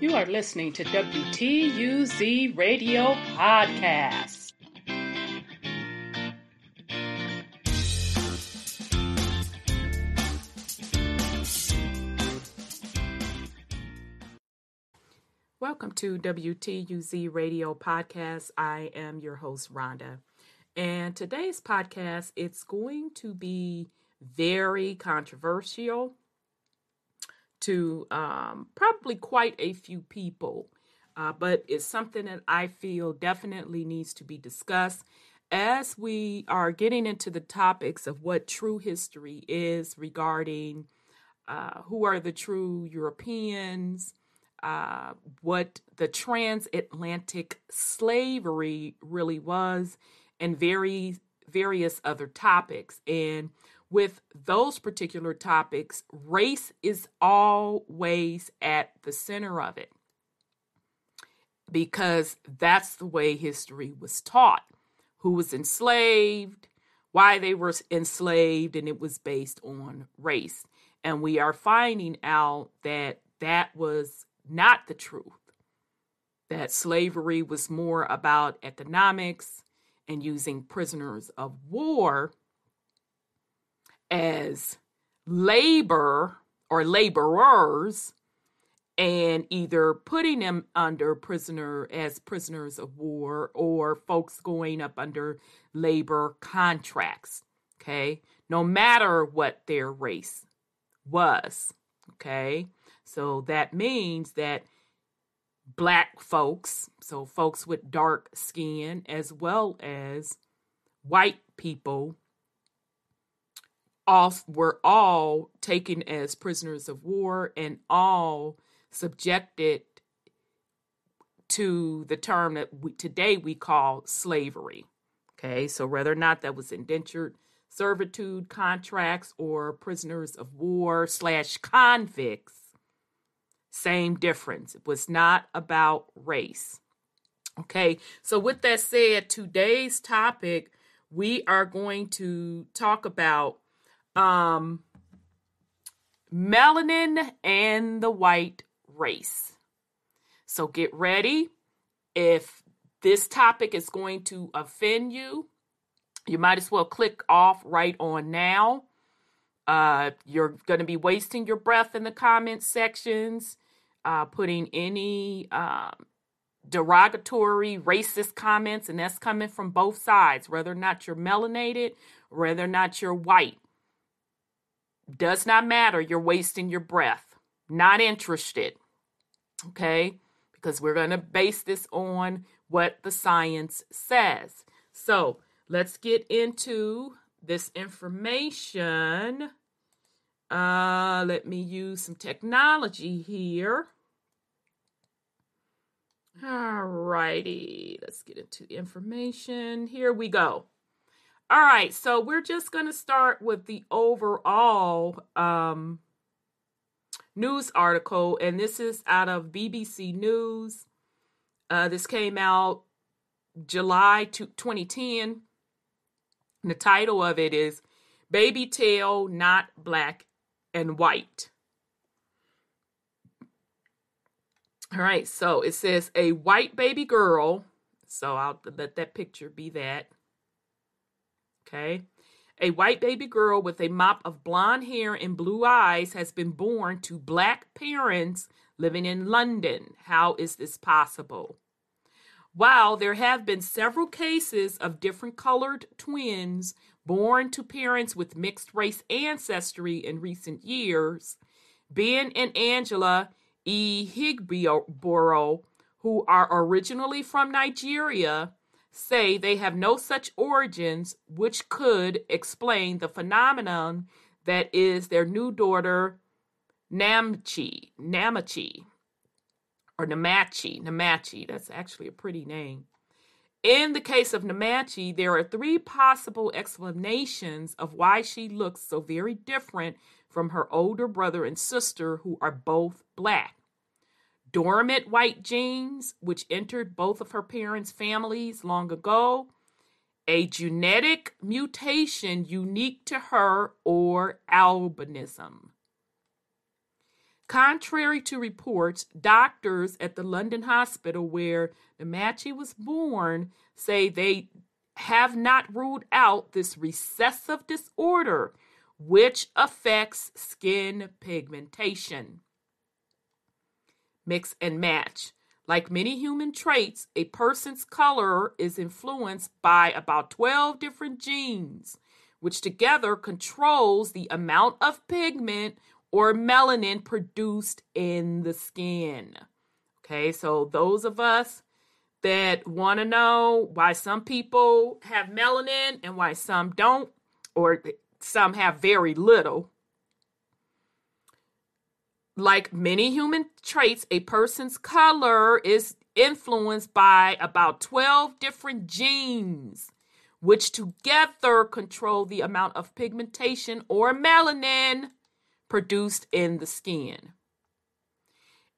You are listening to WTUZ Radio Podcast. Welcome to WTUZ Radio Podcast. I am your host, Rhonda. And today's podcast, it's going to be very controversial to um, probably quite a few people, uh, but it's something that I feel definitely needs to be discussed as we are getting into the topics of what true history is regarding uh, who are the true Europeans, uh, what the transatlantic slavery really was, and very various other topics. And with those particular topics, race is always at the center of it because that's the way history was taught. Who was enslaved, why they were enslaved, and it was based on race. And we are finding out that that was not the truth, that slavery was more about economics and using prisoners of war as labor or laborers and either putting them under prisoner as prisoners of war or folks going up under labor contracts okay? No matter what their race was okay? So that means that black folks so folks with dark skin as well as white people all were all taken as prisoners of war and all subjected to the term that we, today we call slavery. Okay, so whether or not that was indentured servitude contracts or prisoners of war slash convicts, same difference. It was not about race. Okay, so with that said, today's topic we are going to talk about um, melanin and the white race. So get ready. If this topic is going to offend you, you might as well click off right on now. Uh, you're going to be wasting your breath in the comment sections, uh, putting any um, derogatory, racist comments, and that's coming from both sides, whether or not you're melanated, whether or not you're white. Does not matter. You're wasting your breath. Not interested. Okay? Because we're going to base this on what the science says. So let's get into this information. Uh, let me use some technology here. All righty, let's get into information. Here we go. All right, so we're just going to start with the overall um, news article, and this is out of BBC News. Uh, this came out July 2010. And the title of it is Baby Tale Not Black and White. All right, so it says a white baby girl. So I'll let that picture be that Okay. A white baby girl with a mop of blonde hair and blue eyes has been born to black parents living in London. How is this possible? While there have been several cases of different colored twins born to parents with mixed race ancestry in recent years, Ben and Angela E. Higboro, who are originally from Nigeria, say they have no such origins which could explain the phenomenon that is their new daughter Namchi, Namachi, or Namachi, Namachi. That's actually a pretty name. In the case of Namachi, there are three possible explanations of why she looks so very different from her older brother and sister, who are both black dormant white genes, which entered both of her parents' families long ago, a genetic mutation unique to her, or albinism. Contrary to reports, doctors at the London hospital where Nmachi was born say they have not ruled out this recessive disorder, which affects skin pigmentation. Mix and match. Like many human traits, a person's color is influenced by about 12 different genes, which together controls the amount of pigment or melanin produced in the skin. Okay, so those of us that want to know why some people have melanin and why some don't, or some have very little. Like many human traits, a person's color is influenced by about 12 different genes, which together control the amount of pigmentation or melanin produced in the skin.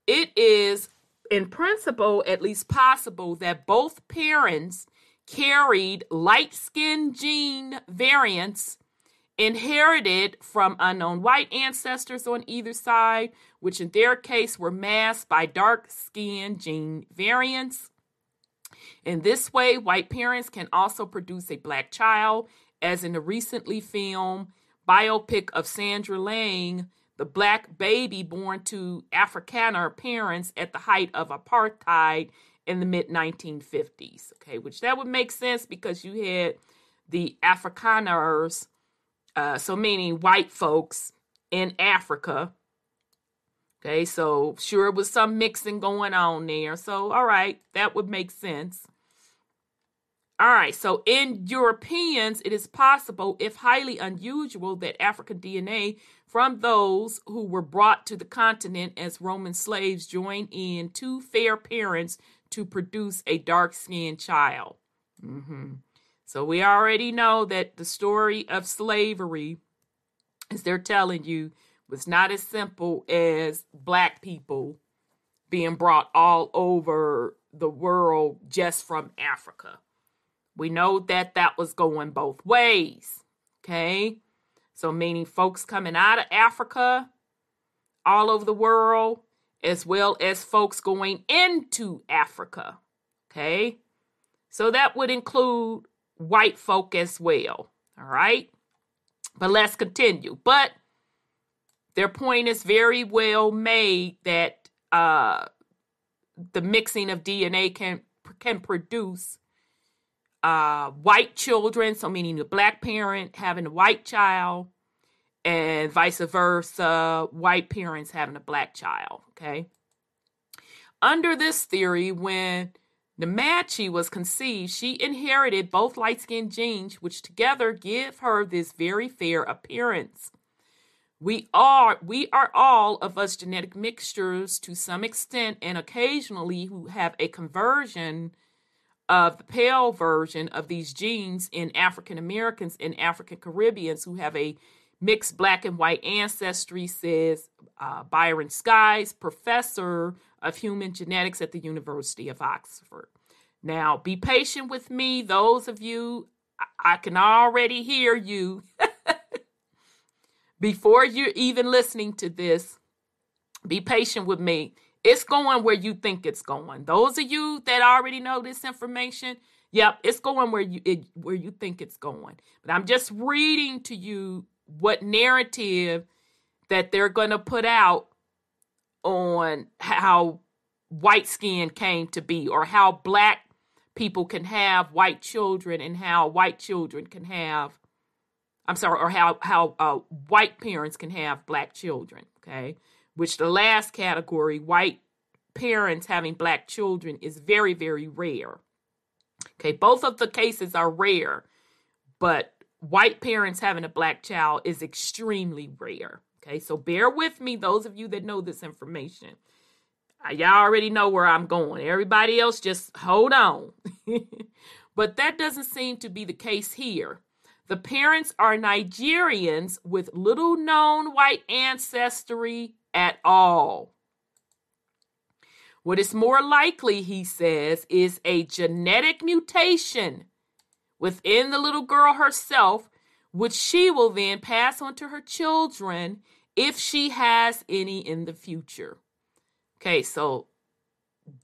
It is, in principle, at least possible that both parents carried light skin gene variants inherited from unknown white ancestors on either side, which in their case were masked by dark skin gene variants. In this way, white parents can also produce a black child, as in the recently filmed biopic of Sandra Laing, the black baby born to Afrikaner parents at the height of apartheid in the mid 1950s. Okay, which that would make sense because you had the Afrikaners, uh, so meaning white folks in Africa. Okay, so sure it was some mixing going on there. So, all right, that would make sense. All right, so in Europeans, it is possible, if highly unusual, that African DNA from those who were brought to the continent as Roman slaves join in two fair parents to produce a dark skinned child. Mm-hmm. So we already know that the story of slavery, as they're telling you, was not as simple as black people being brought all over the world just from Africa. We know that that was going both ways. Okay. So, meaning folks coming out of Africa, all over the world, as well as folks going into Africa. Okay. So, that would include white folk as well. All right. But let's continue. But their point is very well made that uh, the mixing of DNA can can produce uh, white children, so meaning the black parent having a white child, and vice versa, white parents having a black child. Okay. Under this theory, when Nmachi was conceived, she inherited both light skinned genes, which together give her this very fair appearance. We are we are all of us genetic mixtures to some extent and occasionally who have a conversion of the pale version of these genes in African Americans and African Caribbeans who have a mixed black and white ancestry, says uh, Bryan Sykes, professor of human genetics at the University of Oxford. Now, be patient with me. Those of you, I, can already hear you. Before you're even listening to this, be patient with me it's going where you think it's going. Those of you that already know this information, yep, it's going where you it, where you think it's going. But I'm just reading to you what narrative that they're going to put out on how white skin came to be or how black people can have white children and how white children can have I'm sorry, or how how uh, white parents can have black children. Okay, which the last category, white parents having black children, is very, very rare. Okay, both of the cases are rare, but white parents having a black child is extremely rare. Okay, so bear with me, those of you that know this information. Uh, y'all already know where I'm going. Everybody else, just hold on. but that doesn't seem to be the case here. The parents are Nigerians with little known white ancestry at all. What is more likely, he says, is a genetic mutation within the little girl herself, which she will then pass on to her children if she has any in the future. Okay, so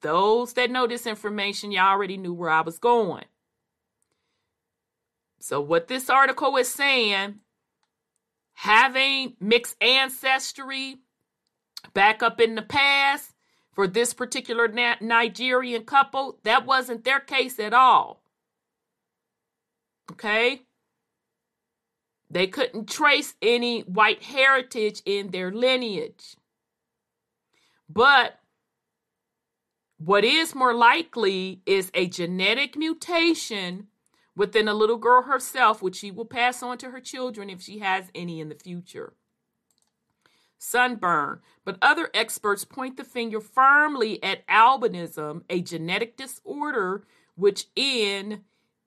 those that know this information, y'all already knew where I was going. So, what this article is saying, having mixed ancestry back up in the past for this particular Nigerian couple, that wasn't their case at all. Okay? They couldn't trace any white heritage in their lineage. But what is more likely is a genetic mutation within a little girl herself, which she will pass on to her children if she has any in the future. Sunburn. But other experts point the finger firmly at albinism, a genetic disorder which, in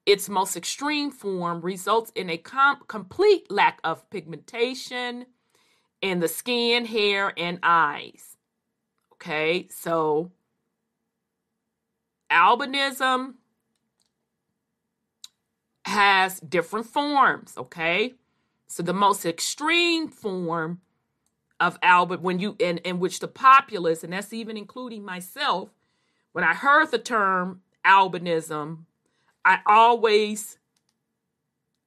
its most extreme form, results in a com- complete lack of pigmentation in the skin, hair, and eyes. Okay, so albinism has different forms, okay? So the most extreme form of albin when you in, in which the populace, and that's even including myself, when I heard the term albinism, I always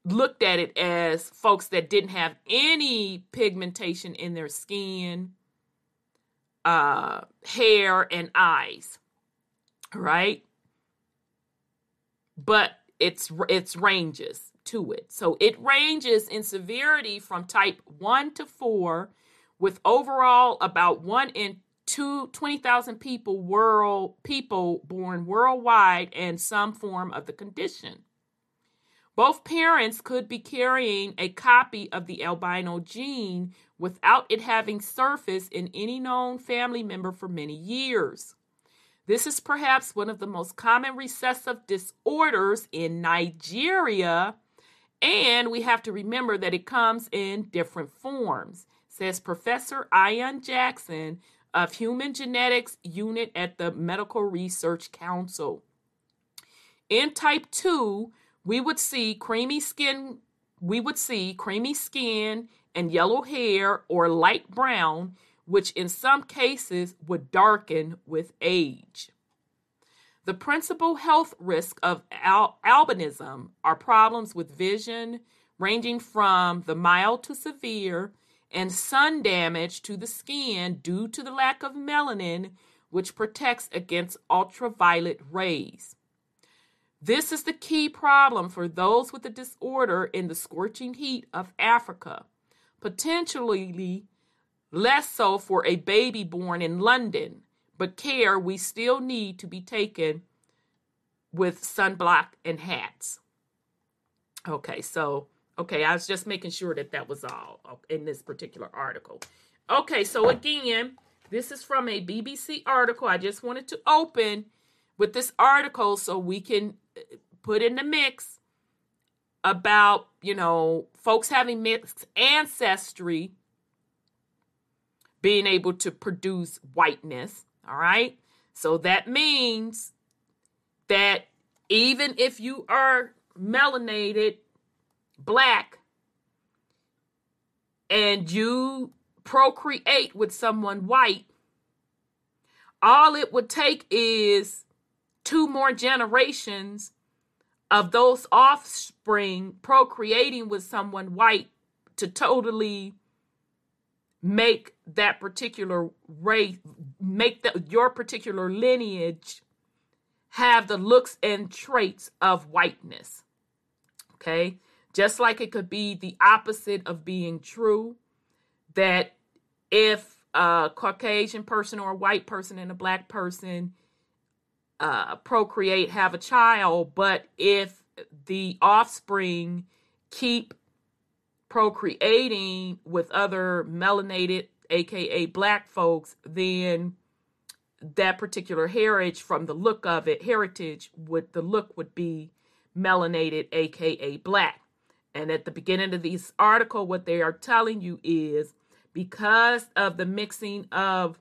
looked at it as folks that didn't have any pigmentation in their skin, uh, hair, and eyes. Right? But it's it's ranges to it. So it ranges in severity from type 1 to 4 with overall about 1 in two, 20,000 people world people born worldwide and some form of the condition. Both parents could be carrying a copy of the albino gene without it having surfaced in any known family member for many years. This is perhaps one of the most common recessive disorders in Nigeria, and we have to remember that it comes in different forms, says Professor Ian Jackson of Human Genetics Unit at the Medical Research Council. In type 2, we would see creamy skin, we would see creamy skin and yellow hair or light brown which in some cases would darken with age. The principal health risk of al- albinism are problems with vision, ranging from the mild to severe, and sun damage to the skin due to the lack of melanin, which protects against ultraviolet rays. This is the key problem for those with the disorder in the scorching heat of Africa, potentially less so for a baby born in London, but care we still need to be taken with sunblock and hats. Okay, so, okay, I was just making sure that that was all in this particular article. Okay, so again, this is from a BBC article. I just wanted to open with this article so we can uh, put in the mix about, you know, folks having mixed ancestry being able to produce whiteness. All right. So that means that even if you are melanated black and you procreate with someone white, all it would take is two more generations of those offspring procreating with someone white to totally make that particular race make that your particular lineage have the looks and traits of whiteness okay just like it could be the opposite of being true that if a caucasian person or a white person and a black person uh, procreate have a child but if the offspring keep procreating with other melanated, aka black folks, then that particular heritage from the look of it, heritage would the look would be melanated, aka black. And at the beginning of this article, what they are telling you is because of the mixing of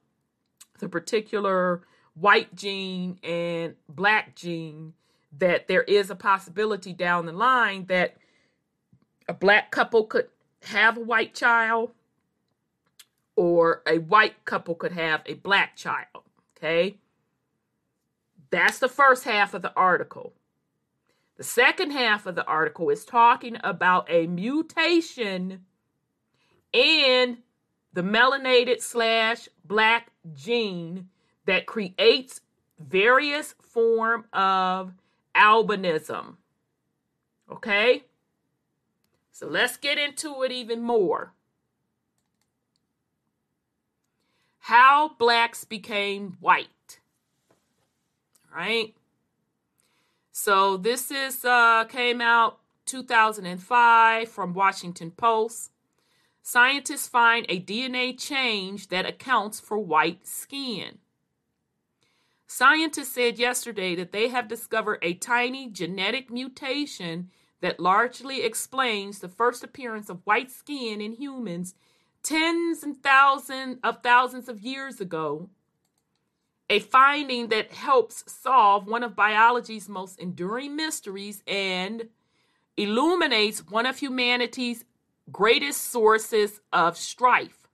the particular white gene and black gene, that there is a possibility down the line that a black couple could have a white child or a white couple could have a black child. Okay. That's the first half of the article. The second half of the article is talking about a mutation in the melanated slash black gene that creates various form of albinism. Okay? So let's get into it even more. How blacks became white. Right? So this is uh, came out 2005 from Washington Post. Scientists find a DNA change that accounts for white skin. Scientists said yesterday that they have discovered a tiny genetic mutation that largely explains the first appearance of white skin in humans tens and thousands of thousands of years ago. A finding that helps solve one of biology's most enduring mysteries and illuminates one of humanity's greatest sources of strife.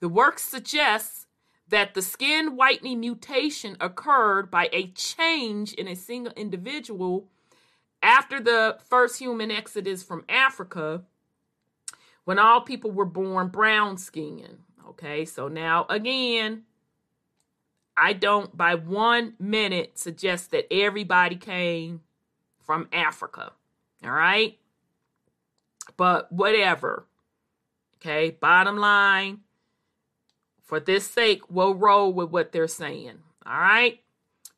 The work suggests that the skin whitening mutation occurred by a change in a single individual after the first human exodus from Africa when all people were born brown skinned. Okay, so now again, I don't by one minute suggest that everybody came from Africa. All right, but whatever. Okay, bottom line for this sake, we'll roll with what they're saying. All right.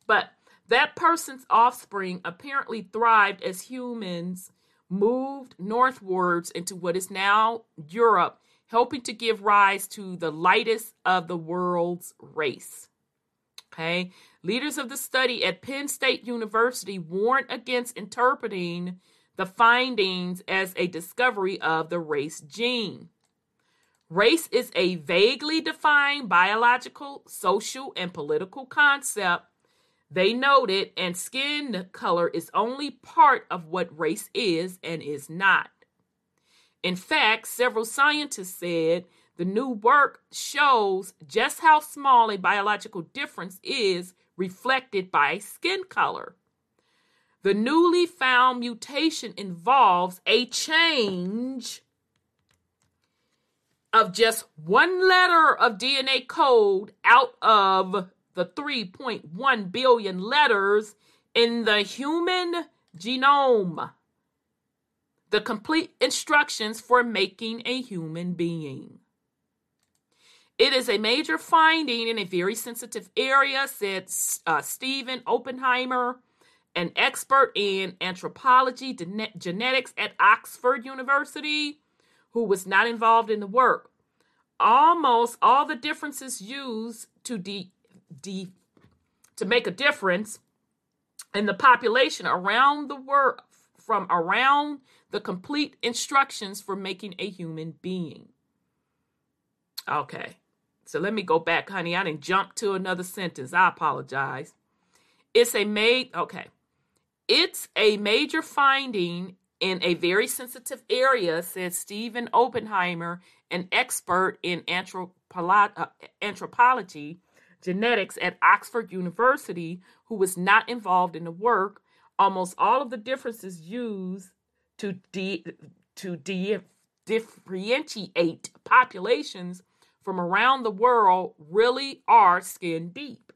But that person's offspring apparently thrived as humans moved northwards into what is now Europe, helping to give rise to the lightest of the world's race. Okay. Leaders of the study at Penn State University warned against interpreting the findings as a discovery of the race gene. Race is a vaguely defined biological, social, and political concept. They noted, and skin color is only part of what race is and is not. In fact, several scientists said the new work shows just how small a biological difference is reflected by skin color. The newly found mutation involves a change of just one letter of DNA code out of the 3.1 billion letters in the human genome. The complete instructions for making a human being. It is a major finding in a very sensitive area, said uh, Stephen Oppenheimer, an expert in anthropology genetics at Oxford University who was not involved in the work. Almost all the differences used to de, de, to make a difference in the population around the world from around the complete instructions for making a human being. Okay. So let me go back, honey. I didn't jump to another sentence. I apologize. It's a made okay. It's a major finding in a very sensitive area, said Stephen Oppenheimer, an expert in uh, anthropology genetics at Oxford University, who was not involved in the work. Almost all of the differences used to de- to de- differentiate populations from around the world really are skin deep.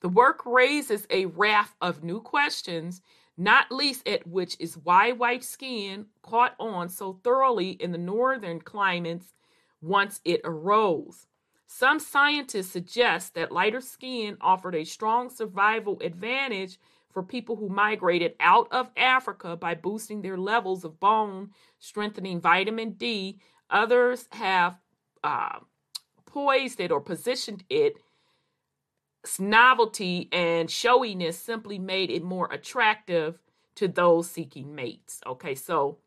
The work raises a raft of new questions not least at which is why white skin caught on so thoroughly in the northern climates once it arose. Some scientists suggest that lighter skin offered a strong survival advantage for people who migrated out of Africa by boosting their levels of bone, strengthening vitamin D. Others have uh, poised it or positioned it novelty and showiness simply made it more attractive to those seeking mates. Okay, so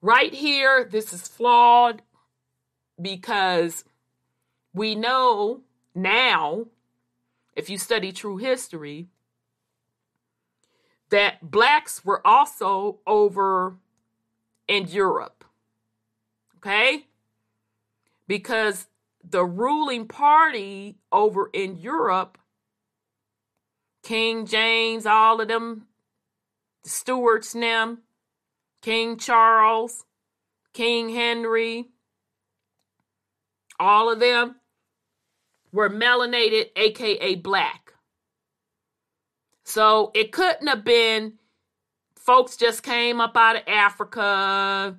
right here, this is flawed because we know now, if you study true history, that blacks were also over in Europe. Okay? Because the ruling party over in Europe, King James, all of them, the Stuarts, them, King Charles, King Henry, all of them were melanated, aka black. So it couldn't have been folks just came up out of Africa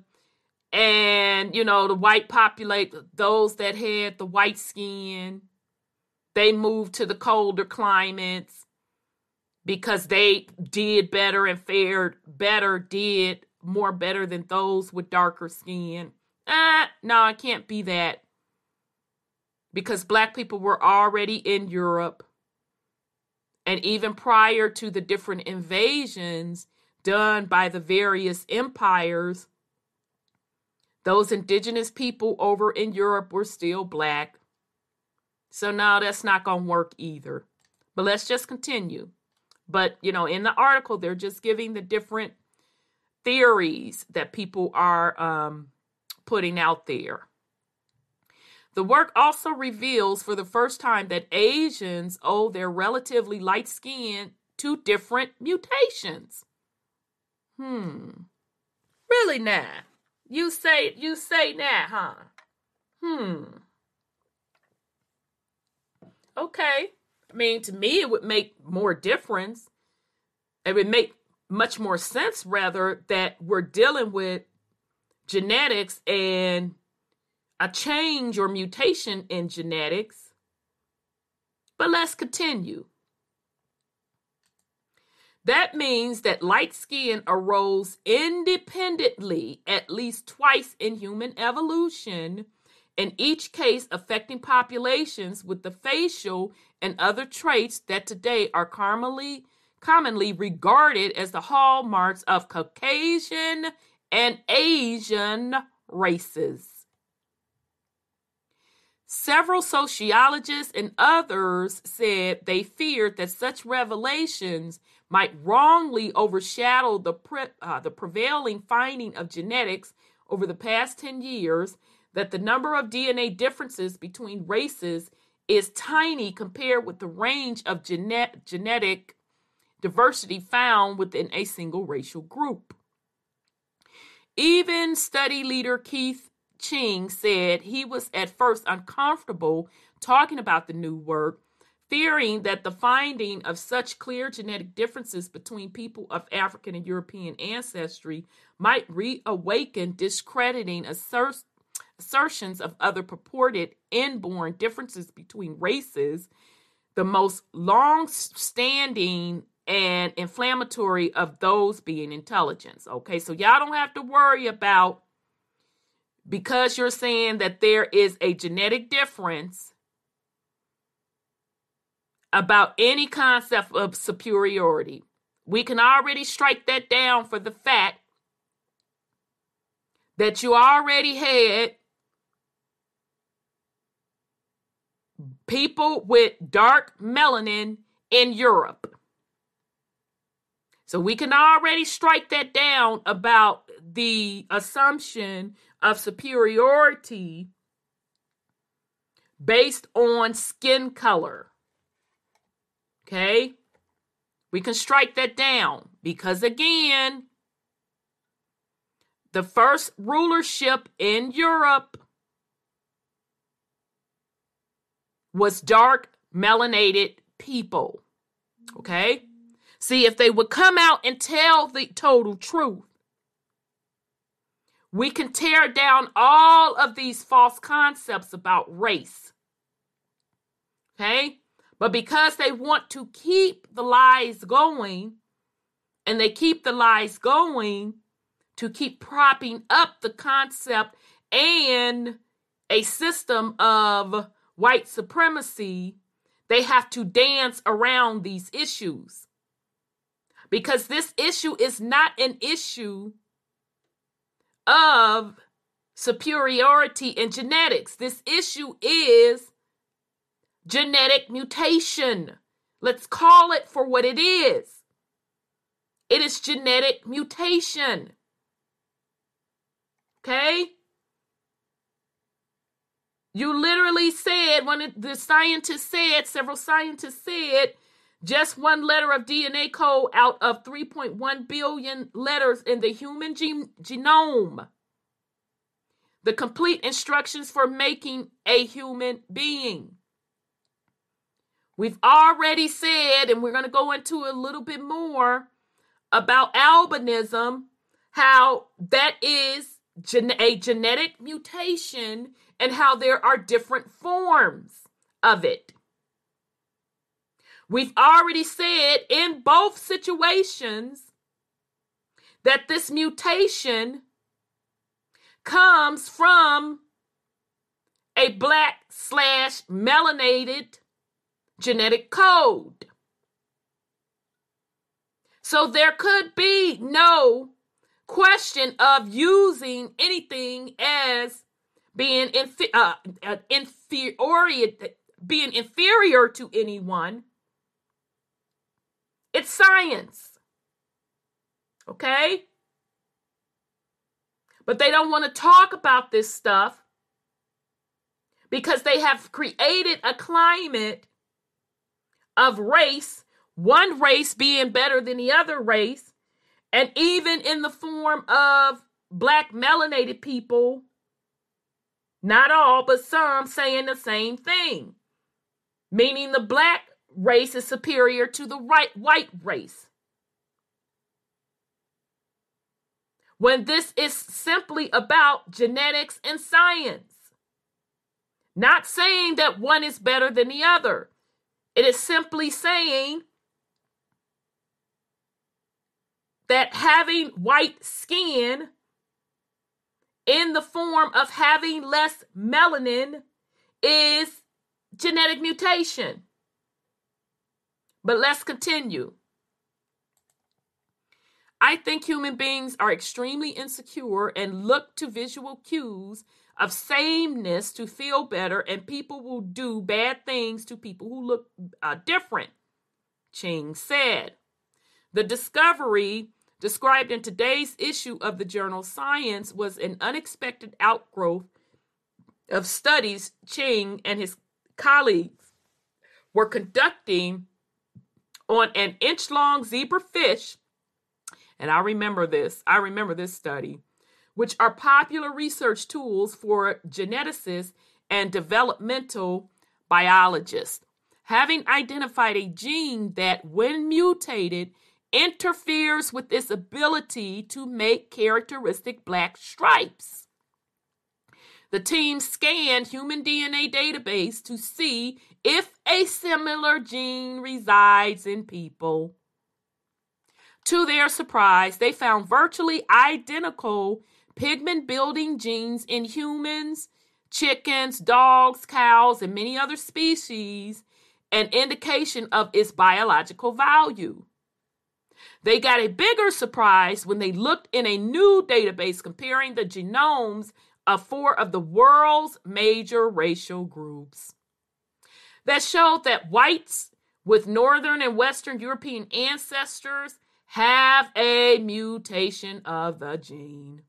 and you know the white populate those that had the white skin they moved to the colder climates because they did better and fared better did more better than those with darker skin. Ah no it can't be that. Because black people were already in europe. And even prior to the different invasions done by the various empires those indigenous people over in Europe were still black. So now that's not going to work either. But let's just continue. But, you know, in the article, they're just giving the different theories that people are um, putting out there. The work also reveals for the first time that Asians owe their relatively light skin to different mutations. Hmm. Really now? You say you say that, huh? Hmm. Okay. I mean, to me, it would make more difference. It would make much more sense, rather, that we're dealing with genetics and a change or mutation in genetics. But let's continue. That means that light skin arose independently at least twice in human evolution, in each case affecting populations with the facial and other traits that today are commonly, commonly regarded as the hallmarks of Caucasian and Asian races. Several sociologists and others said they feared that such revelations might wrongly overshadow the, pre- uh, the prevailing finding of genetics over the past 10 years that the number of DNA differences between races is tiny compared with the range of genet- genetic diversity found within a single racial group. Even study leader Keith Cheng said he was at first uncomfortable talking about the new work fearing that the finding of such clear genetic differences between people of African and European ancestry might reawaken discrediting assert- assertions of other purported inborn differences between races, the most long standing and inflammatory of those being intelligence. Okay, so y'all don't have to worry about because you're saying that there is a genetic difference about any concept of superiority. We can already strike that down for the fact that you already had people with dark melanin in Europe. So we can already strike that down about the assumption of superiority based on skin color. Okay? We can strike that down because, again, the first rulership in Europe was dark, melanated people. Okay? See, if they would come out and tell the total truth, we can tear down all of these false concepts about race. Okay? But because they want to keep the lies going, and they keep the lies going to keep propping up the concept and a system of white supremacy, they have to dance around these issues. Because this issue is not an issue of superiority in genetics. This issue is genetic mutation. Let's call it for what it is. It is genetic mutation. Okay? You literally said, when the scientists said, several scientists said, just one letter of DNA code out of 3.1 billion letters in the human gene- genome. The complete instructions for making a human being. We've already said, and we're going to go into a little bit more about albinism, how that is gen- a genetic mutation and how there are different forms of it. We've already said in both situations that this mutation comes from a black slash melanated genetic code. So there could be no question of using anything as being infi- uh, uh, inferior, being inferior to anyone it's science. Okay? But they don't want to talk about this stuff because they have created a climate of race, one race being better than the other race, and even in the form of black melanated people, not all, but some saying the same thing, meaning the black race is superior to the right white race. When this is simply about genetics and science. Not saying that one is better than the other. It is simply saying that having white skin in the form of having less melanin is genetic mutation. But let's continue. I think human beings are extremely insecure and look to visual cues of sameness to feel better, and people will do bad things to people who look uh, different. Cheng said. The discovery described in today's issue of the journal Science was an unexpected outgrowth of studies Cheng and his colleagues were conducting on an inch long zebra fish, and I remember this, I remember this study, which are popular research tools for geneticists and developmental biologists. Having identified a gene that, when mutated, interferes with its ability to make characteristic black stripes. The team scanned human DNA database to see if a similar gene resides in people. To their surprise, they found virtually identical pigment building genes in humans, chickens, dogs, cows, and many other species, an indication of its biological value. They got a bigger surprise when they looked in a new database comparing the genomes of four of the world's major racial groups that showed that whites with Northern and Western European ancestors have a mutation of the gene.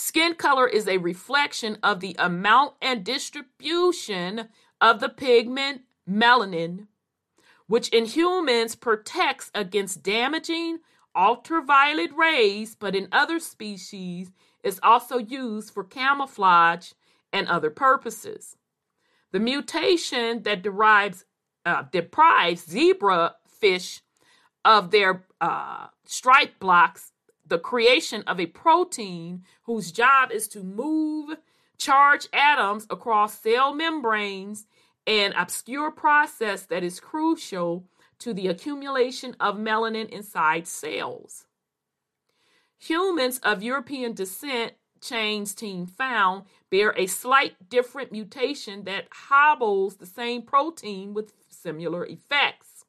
Skin color is a reflection of the amount and distribution of the pigment melanin, which in humans protects against damaging ultraviolet rays, but in other species is also used for camouflage and other purposes. The mutation that derives, uh, deprives zebra fish of their uh, stripe blocks the creation of a protein whose job is to move charged atoms across cell membranes, an obscure process that is crucial to the accumulation of melanin inside cells. Humans of European descent, Cheng's team found, bear a slight different mutation that hobbles the same protein with similar effects.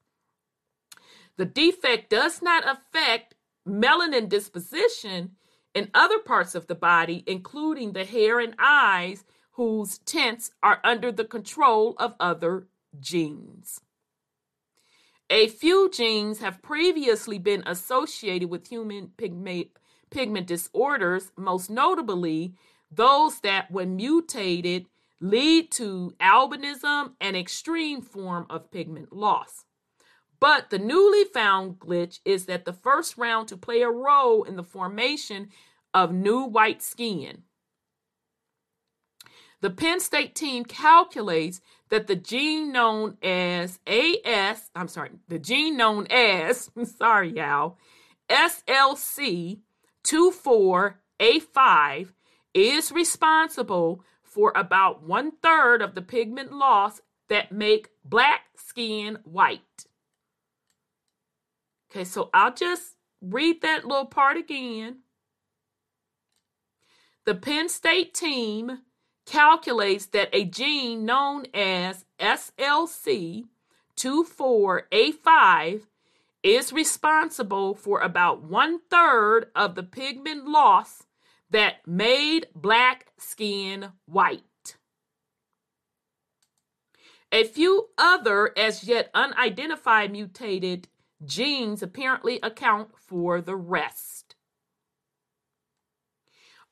The defect does not affect melanin disposition in other parts of the body, including the hair and eyes, whose tints are under the control of other genes. A few genes have previously been associated with human pigment, pigment disorders, most notably those that, when mutated, lead to albinism, an extreme form of pigment loss. But the newly found glitch is that the first round to play a role in the formation of new white skin. The Penn State team calculates that the gene known as AS, I'm sorry, the gene known as, sorry, y'all, SLC 24A5 is responsible for about one third of the pigment loss that make black skin white. Okay, so I'll just read that little part again. The Penn State team calculates that a gene known as SLC24A5 is responsible for about one third of the pigment loss that made black skin white. A few other as yet unidentified mutated genes apparently account for the rest.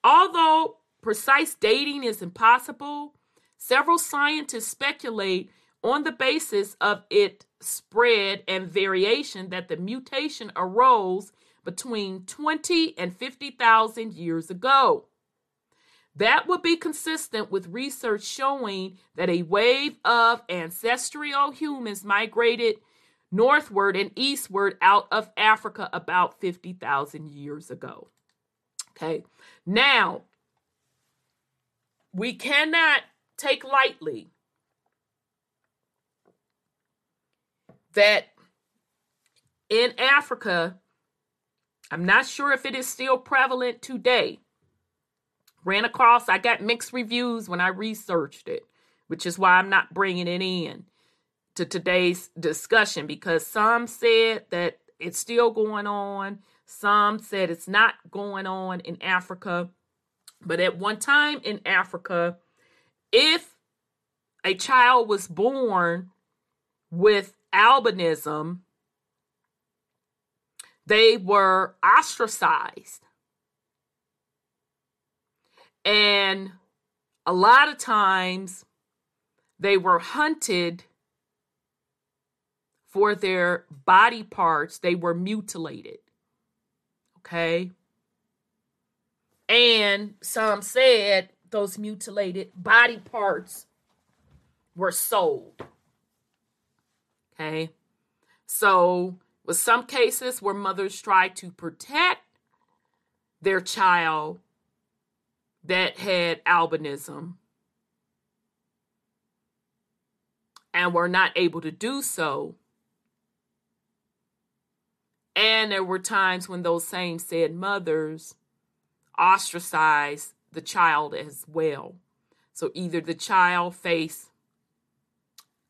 Although precise dating is impossible, several scientists speculate on the basis of its spread and variation that the mutation arose between 20 and 50,000 years ago. That would be consistent with research showing that a wave of ancestral humans migrated northward and eastward out of Africa about 50,000 years ago. Okay, now we cannot take lightly that in Africa, I'm not sure if it is still prevalent today. Ran across, I got mixed reviews when I researched it, which is why I'm not bringing it in to today's discussion because some said that it's still going on, some said it's not going on in Africa. But at one time in Africa, if a child was born with albinism, they were ostracized. And a lot of times they were hunted for their body parts, they were mutilated. Okay. And some said those mutilated body parts were sold. Okay. So, with some cases where mothers tried to protect their child that had albinism and were not able to do so, and there were times when those same said mothers ostracized the child as well. So either the child faced,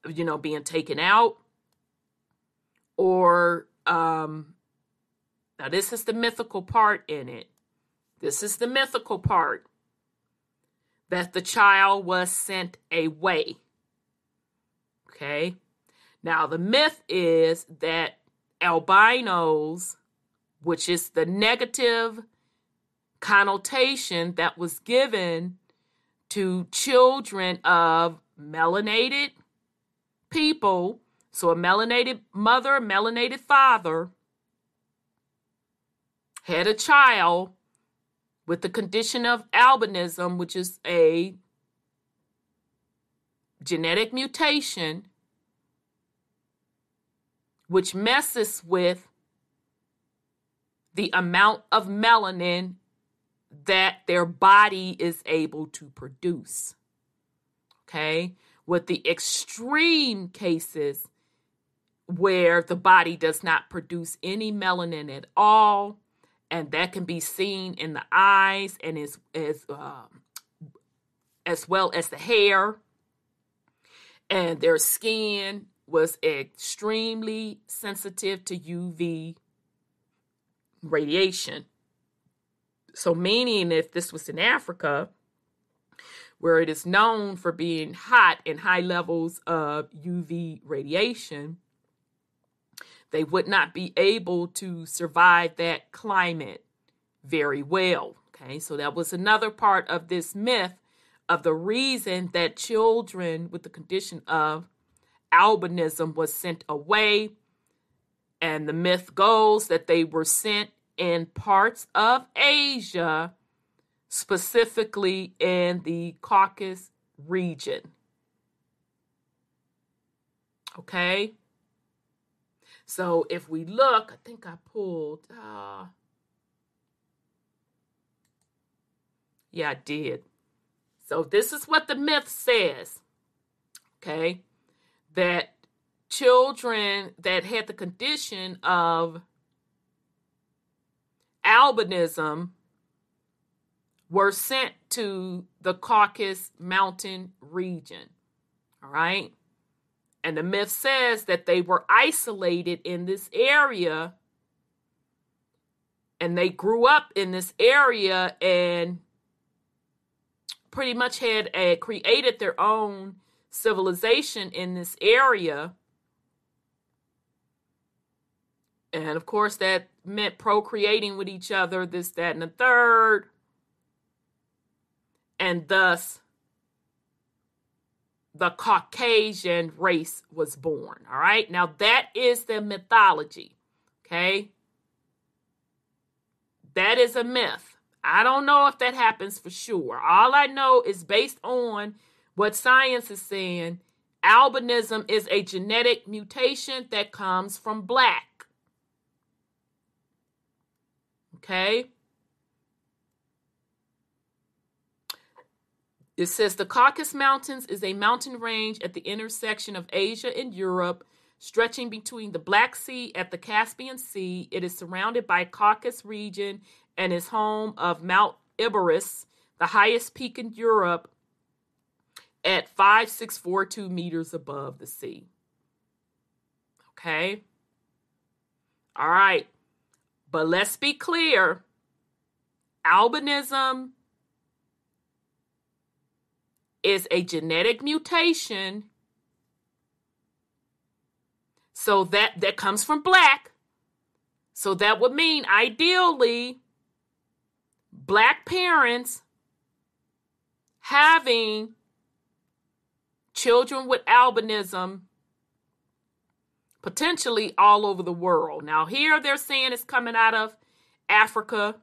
you know, being taken out, or um, now this is the mythical part in it. This is the mythical part that the child was sent away. Okay. Now the myth is that albinos, which is the negative connotation that was given to children of melanated people. So, a melanated mother, a melanated father had a child with the condition of albinism, which is a genetic mutation which messes with the amount of melanin that their body is able to produce. Okay? With the extreme cases where the body does not produce any melanin at all, and that can be seen in the eyes and as as um, as well as the hair and their skin was extremely sensitive to UV radiation. So, meaning if this was in Africa, where it is known for being hot and high levels of UV radiation, they would not be able to survive that climate very well. Okay, so that was another part of this myth of the reason that children with the condition of albinism was sent away. And the myth goes that they were sent in parts of Asia, specifically in the Caucasus region. Okay? So if we look, I think I pulled. Uh, yeah, I did. So this is what the myth says. Okay? That children that had the condition of albinism were sent to the Caucasus Mountain region. All right. And the myth says that they were isolated in this area and they grew up in this area and pretty much had a, created their own civilization in this area. And of course, that meant procreating with each other, this, that, and the third. And thus, the Caucasian race was born. All right. Now, that is the mythology. Okay. That is a myth. I don't know if that happens for sure. All I know is based on what science is saying, albinism is a genetic mutation that comes from black. Okay? It says the Caucasus Mountains is a mountain range at the intersection of Asia and Europe, stretching between the Black Sea at the Caspian Sea. It is surrounded by Caucasus region and is home of Mount Elbrus, the highest peak in Europe, at 5642 meters above the sea. Okay? All right. But let's be clear albinism is a genetic mutation. So that that comes from black. So that would mean ideally black parents having children with albinism potentially all over the world. Now, here they're saying it's coming out of Africa.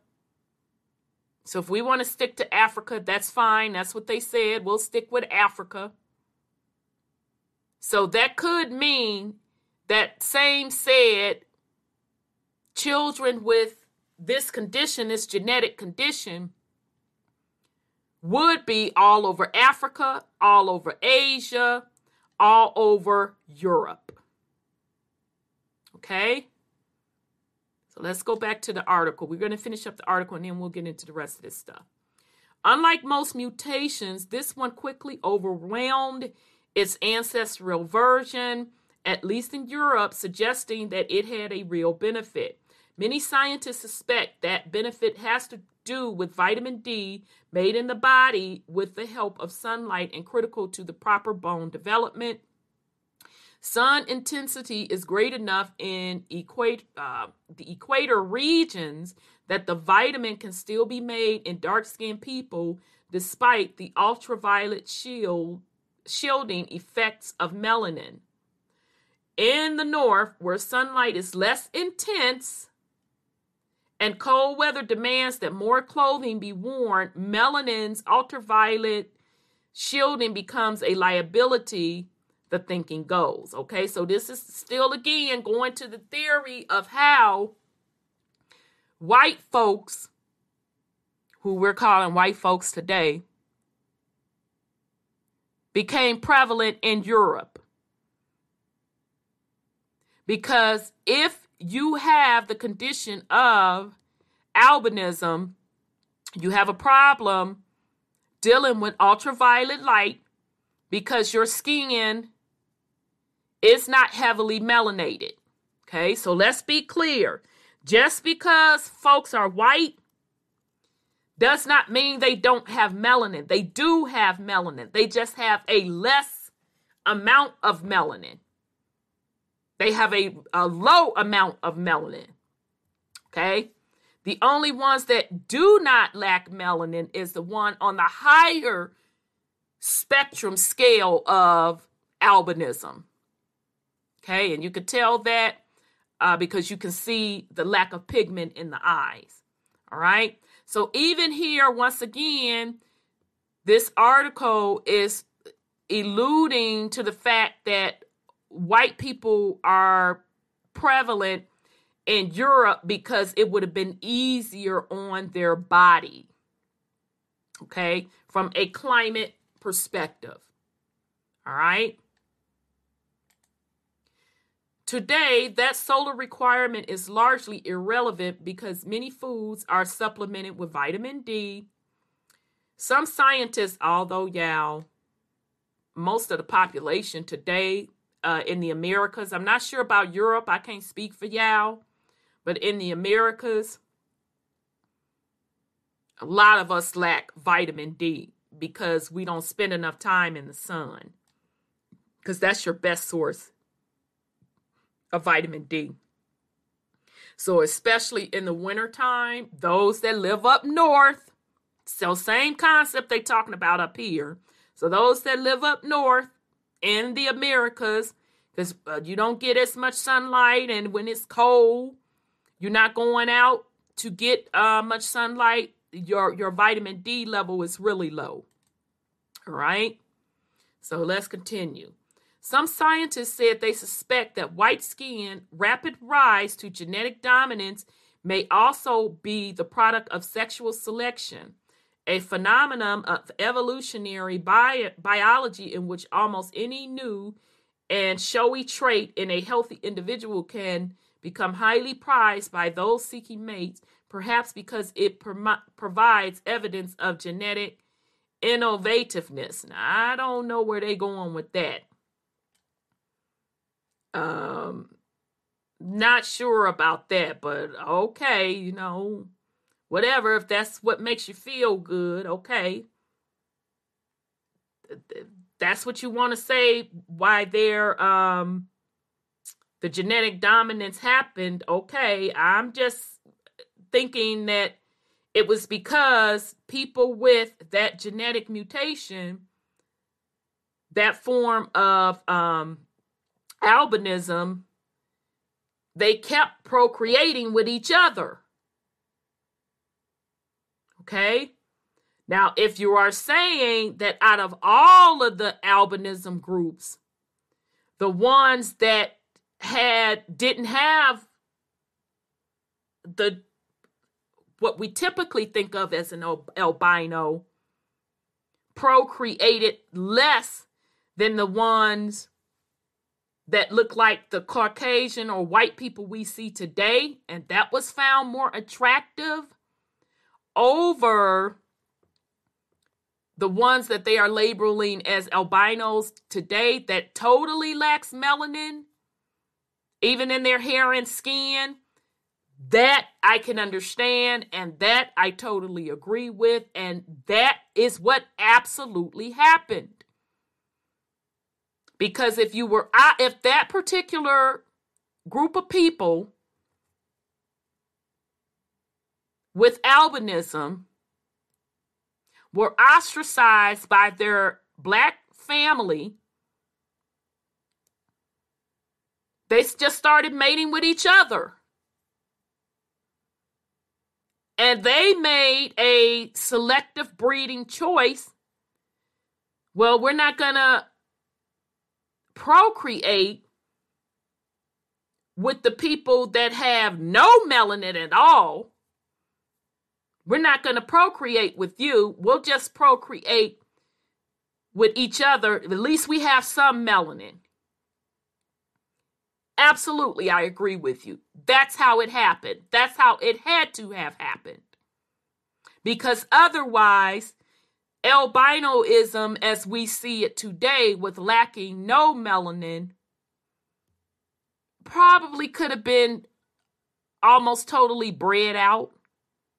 So, if we want to stick to Africa, that's fine. That's what they said. We'll stick with Africa. So, that could mean that same said children with this condition, this genetic condition, would be all over Africa, all over Asia, all over Europe. Okay? So let's go back to the article. We're going to finish up the article and then we'll get into the rest of this stuff. Unlike most mutations, this one quickly overwhelmed its ancestral version, at least in Europe, suggesting that it had a real benefit. Many scientists suspect that benefit has to do with vitamin D made in the body with the help of sunlight and critical to the proper bone development. Sun intensity is great enough in equate, uh, the equator regions that the vitamin can still be made in dark skinned people despite the ultraviolet shield, shielding effects of melanin. In the north, where sunlight is less intense, and cold weather demands that more clothing be worn, melanin's ultraviolet shielding becomes a liability, the thinking goes. Okay, so this is still again going to the theory of how white folks, who we're calling white folks today, became prevalent in Europe. Because if you have the condition of albinism, you have a problem dealing with ultraviolet light because your skin is not heavily melanated. Okay, so let's be clear. Just because folks are white does not mean they don't have melanin. They do have melanin, they just have a less amount of melanin. They have a, a low amount of melanin. Okay. The only ones that do not lack melanin is the one on the higher spectrum scale of albinism. Okay, and you could tell that uh, because you can see the lack of pigment in the eyes. All right, so even here, once again, this article is alluding to the fact that white people are prevalent in Europe because it would have been easier on their body. Okay, from a climate perspective. All right. Today, that solar requirement is largely irrelevant because many foods are supplemented with vitamin D. Some scientists, although y'all, most of the population today uh, in the Americas, I'm not sure about Europe, I can't speak for y'all, but in the Americas, a lot of us lack vitamin D because we don't spend enough time in the sun because that's your best source of vitamin D. So, especially in the wintertime, those that live up north, so same concept they talking about up here. So, those that live up north in the Americas, because uh, you don't get as much sunlight, and when it's cold, you're not going out to get uh, much sunlight your your vitamin D level is really low. All right? So let's continue. Some scientists said they suspect that white skin rapid rise to genetic dominance may also be the product of sexual selection, a phenomenon of evolutionary bi- biology in which almost any new and showy trait in a healthy individual can become highly prized by those seeking mates perhaps because it provides evidence of genetic innovativeness. Now, I don't know where they're going with that. Um, not sure about that, but okay, you know, whatever. If that's what makes you feel good, okay. That's what you want to say. Why there, um, the genetic dominance happened. Okay, I'm just thinking that it was because people with that genetic mutation, that form of um, albinism, they kept procreating with each other. Okay? Now, if you are saying that out of all of the albinism groups, the ones that had didn't have the what we typically think of as an albino procreated less than the ones that look like the Caucasian or white people we see today, and that was found more attractive over the ones that they are labeling as albinos today that totally lacks melanin, even in their hair and skin. That I can understand, and that I totally agree with, and that is what absolutely happened. Because if you were, if that particular group of people with albinism were ostracized by their black family, they just started mating with each other and they made a selective breeding choice. Well, we're not going to procreate with the people that have no melanin at all. We're not going to procreate with you. We'll just procreate with each other. At least we have some melanin. Absolutely, I agree with you. That's how it happened. That's how it had to have happened. Because otherwise, albinoism, as we see it today, with lacking no melanin, probably could have been almost totally bred out.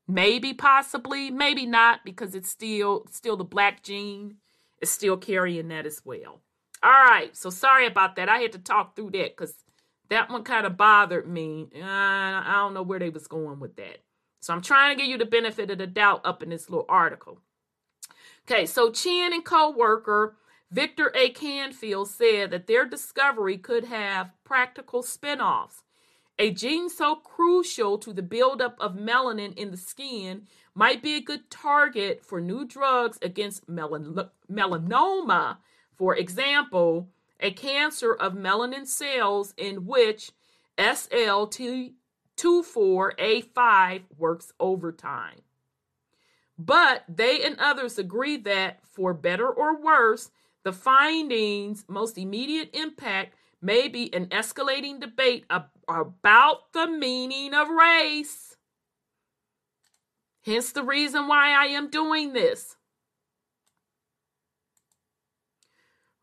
Maybe, possibly, maybe not, because it's still still the black gene is still carrying that as well. All right, so sorry about that. I had to talk through that because that one kind of bothered me. Uh, I don't know where they was going with that. So I'm trying to give you the benefit of the doubt up in this little article. Okay, so Cheng and co-worker Victor A. Canfield said that their discovery could have practical spin-offs. A gene so crucial to the buildup of melanin in the skin might be a good target for new drugs against melan- melanoma. For example, a cancer of melanin cells in which SLC24A5 works overtime. But they and others agree that, for better or worse, the findings' most immediate impact may be an escalating debate ab- about the meaning of race. Hence the reason why I am doing this.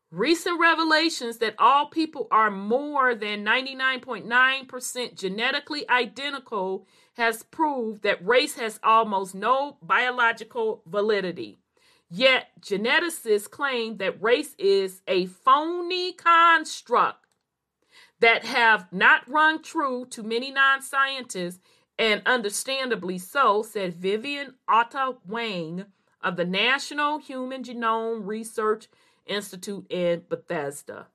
Recent revelations that all people are more than 99.9% genetically identical has proved that race has almost no biological validity. Yet, geneticists claim that race is a phony construct that have not rung true to many non scientists, and understandably so, said Vivian Ota Wang of the National Human Genome Research Institute in Bethesda.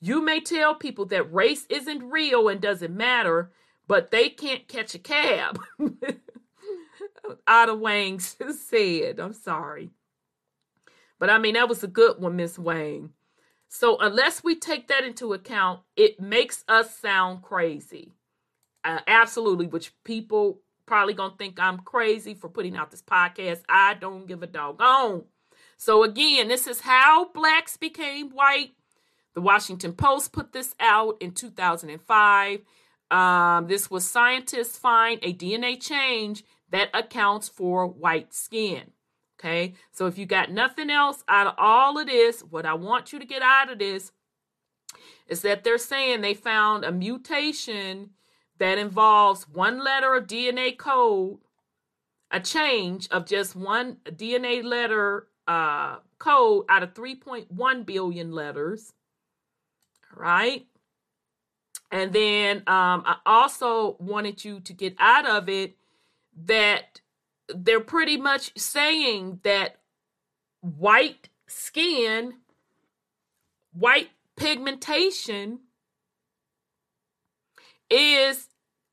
You may tell people that race isn't real and doesn't matter, but they can't catch a cab. Ada Wang said, I'm sorry. But I mean, that was a good one, Miss Wang. So, unless we take that into account, it makes us sound crazy. Uh, absolutely, which people probably gonna think I'm crazy for putting out this podcast. I don't give a doggone. So, again, this is how blacks became white. The Washington Post put this out in 2005. Um, this was scientists find a DNA change that accounts for white skin. Okay, so if you got nothing else out of all of this, what I want you to get out of this is that they're saying they found a mutation that involves one letter of DNA code, a change of just one DNA letter uh, code out of 3.1 billion letters. All right. And then um, I also wanted you to get out of it that they're pretty much saying that white skin, white pigmentation is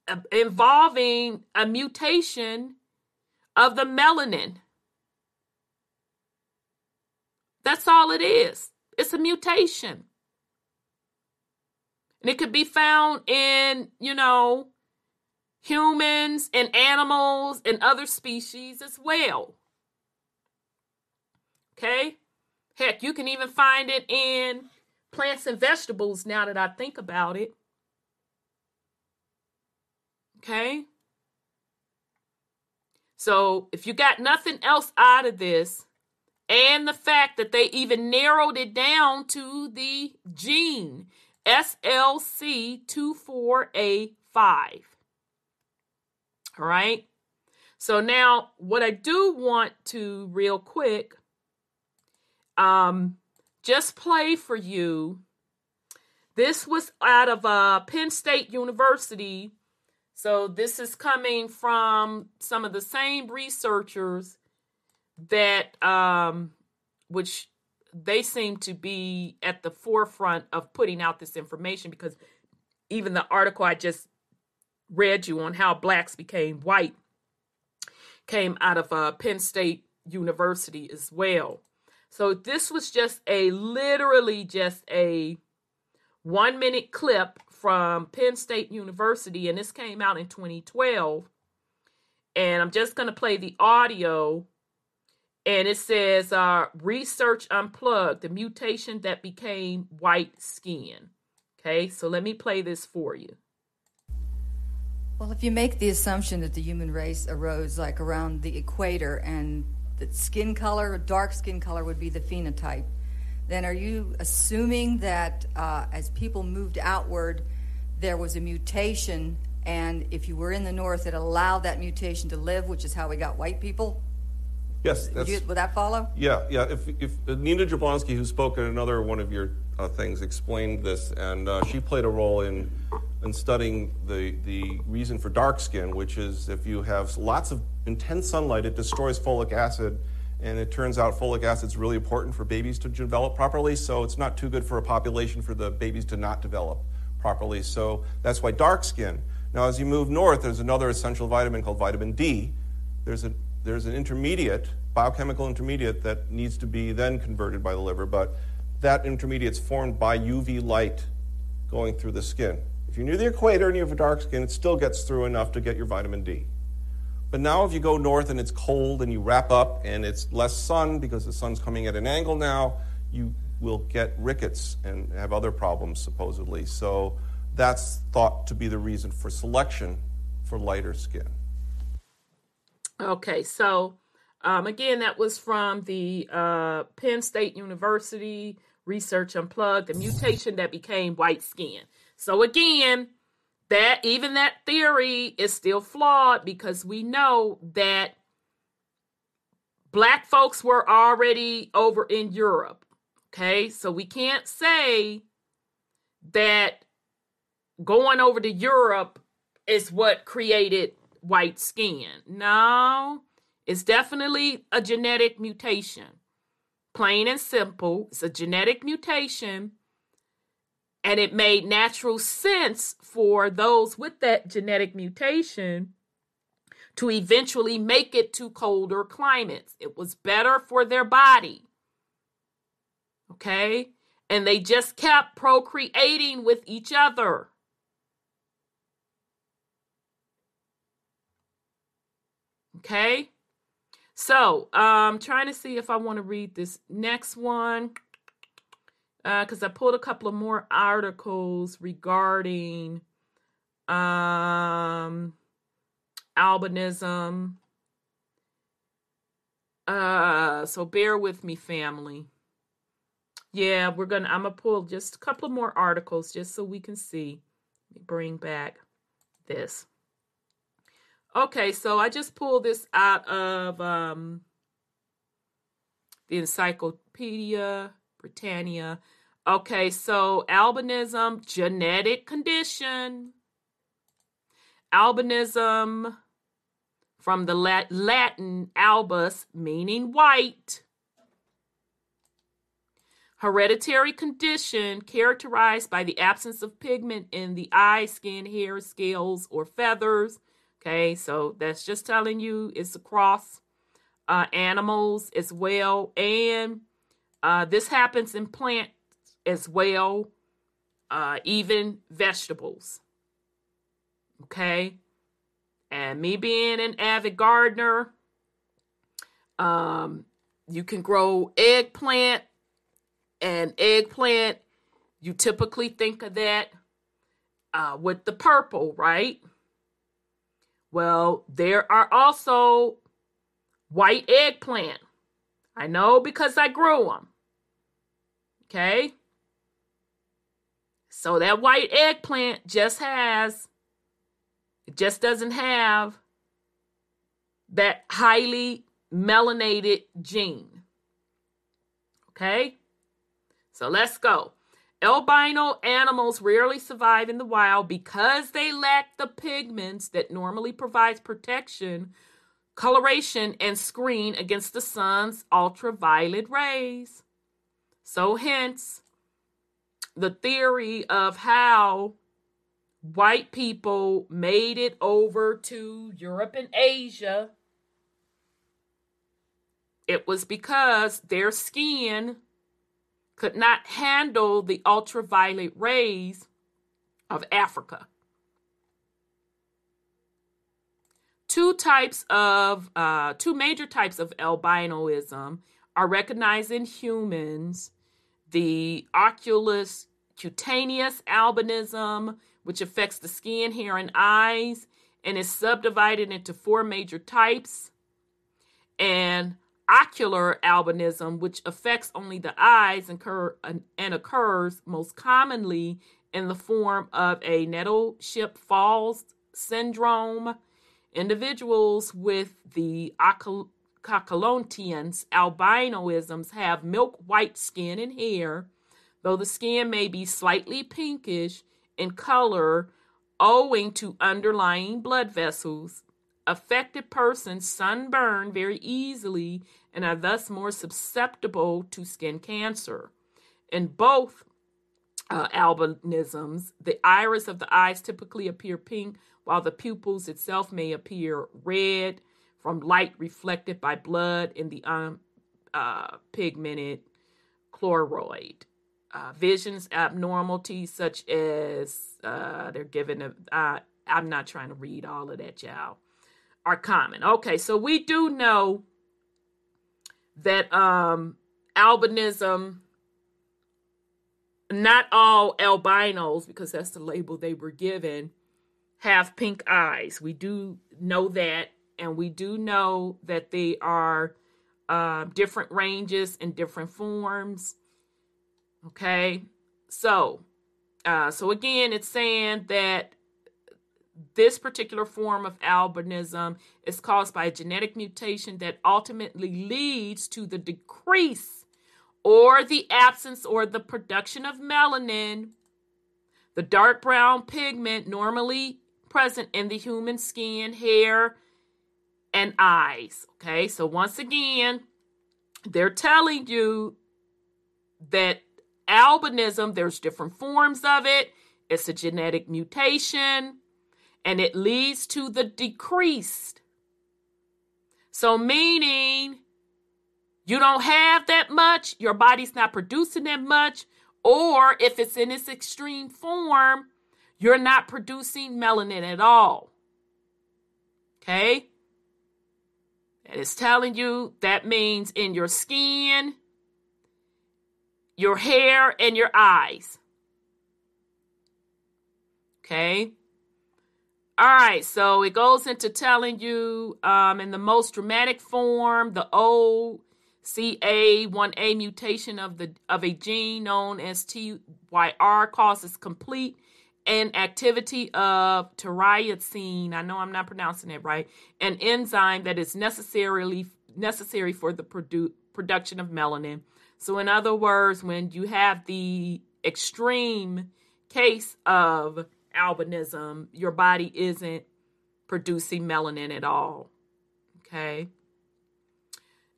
uh, involving a mutation of the melanin. That's all it is. It's a mutation. And it could be found in, you know, humans and animals and other species as well. Okay? Heck, you can even find it in plants and vegetables now that I think about it. Okay? So, if you got nothing else out of this, and the fact that they even narrowed it down to the gene SLC24A5. All right. So now what I do want to real quick um just play for you. This was out of uh Penn State University. So this is coming from some of the same researchers that um which they seem to be at the forefront of putting out this information because even the article I just read you on how blacks became white came out of uh, Penn State University as well. So this was just a literally just a one minute clip from Penn State University, and this came out in 2012. And I'm just going to play the audio. And it says, uh, Research Unplugged, the mutation that became white skin. Okay, so let me play this for you. Well, if you make the assumption that the human race arose like around the equator and that skin color, dark skin color, would be the phenotype, then are you assuming that uh, as people moved outward, there was a mutation, and if you were in the north, it allowed that mutation to live, which is how we got white people? Yes, that's, You, would that follow? yeah, yeah. If, if uh, Nina Jablonski, who spoke in another one of your uh, things, explained this, and uh, she played a role in in studying the the reason for dark skin, which is if you have lots of intense sunlight, it destroys folic acid And it turns out folic acid is really important for babies to develop properly, so it's not too good for a population for the babies to not develop properly. So that's why dark skin. Now, as you move north, there's another essential vitamin called vitamin D. There's, a, there's an intermediate, biochemical intermediate, that needs to be then converted by the liver, but that intermediate is formed by UV light going through the skin. If you're near the equator and you have a dark skin, it still gets through enough to get your vitamin D. But now, if you go north and it's cold and you wrap up and it's less sun because the sun's coming at an angle now, you will get rickets and have other problems, supposedly. So that's thought to be the reason for selection for lighter skin. Okay, so um, again, that was from the uh, Penn State University Research Unplugged, the mutation that became white skin. So again, that even that theory is still flawed because we know that black folks were already over in Europe. Okay, so we can't say that going over to Europe is what created white skin. No, it's definitely a genetic mutation. Plain and simple, it's a genetic mutation and it made natural sense for those with that genetic mutation to eventually make it to colder climates. It was better for their body. Okay? And they just kept procreating with each other. Okay? So, I'm um, trying to see if I want to read this next one because uh, I pulled a couple of more articles regarding um, albinism. Uh, so bear with me, family. Yeah, we're gonna. I'm gonna pull just a couple of more articles just so we can see. Bring back this. Okay, so I just pulled this out of um, the Encyclopedia Britannica. Okay, so albinism, genetic condition. Albinism from the Latin albus, meaning white. Hereditary condition characterized by the absence of pigment in the eye, skin, hair, scales, or feathers. Okay, so that's just telling you it's across uh, animals as well. And uh, this happens in plants as well, uh, even vegetables. Okay. And me being an avid gardener, um, you can grow eggplant, and eggplant, you typically think of that uh, with the purple, right? Well, there are also white eggplant. I know because I grew them. Okay? So that white eggplant just has, it just doesn't have that highly melanated gene. Okay? So let's go. Albino animals rarely survive in the wild because they lack the pigments that normally provides protection, coloration, and screen against the sun's ultraviolet rays. So, hence, the theory of how white people made it over to Europe and Asia, it was because their skin could not handle the ultraviolet rays of Africa. Two types of, uh, two major types of albinoism are recognized in humans the oculus cutaneous albinism, which affects the skin, hair, and eyes, and is subdivided into four major types, and ocular albinism, which affects only the eyes and, and occurs most commonly in the form of a Nettleship Falls syndrome. Individuals with the Cauchelontians, albinoisms have milk white skin and hair, though the skin may be slightly pinkish in color owing to underlying blood vessels. Affected persons sunburn very easily and are thus more susceptible to skin cancer. In both uh, albinisms, the iris of the eyes typically appear pink, while the pupils itself may appear red from light reflected by blood in the um, uh, choroid. Uh, visions abnormalities such as uh, they're given a, uh, I'm not trying to read all of that, y'all, are common. Okay, so we do know that um, albinism, not all albinos, because that's the label they were given, have pink eyes. We do know that, and we do know that they are uh, different ranges and different forms. Okay, so uh, so again, it's saying that this particular form of albinism is caused by a genetic mutation that ultimately leads to the decrease or the absence or the production of melanin, the dark brown pigment normally present in the human skin, hair, and eyes. Okay, so once again, they're telling you that albinism, there's different forms of it, it's a genetic mutation and it leads to the decreased. So, meaning you don't have that much, your body's not producing that much, or if it's in its extreme form, you're not producing melanin at all. Okay? And it's telling you that means in your skin, your hair, and your eyes. Okay? All right, so it goes into telling you um, in the most dramatic form, the OCA1A mutation of the of a gene known as TYR causes complete inactivity of tyrosine. I know I'm not pronouncing it right. An enzyme that is necessarily necessary for the produ- production of melanin. So, in other words, when you have the extreme case of albinism, your body isn't producing melanin at all. Okay.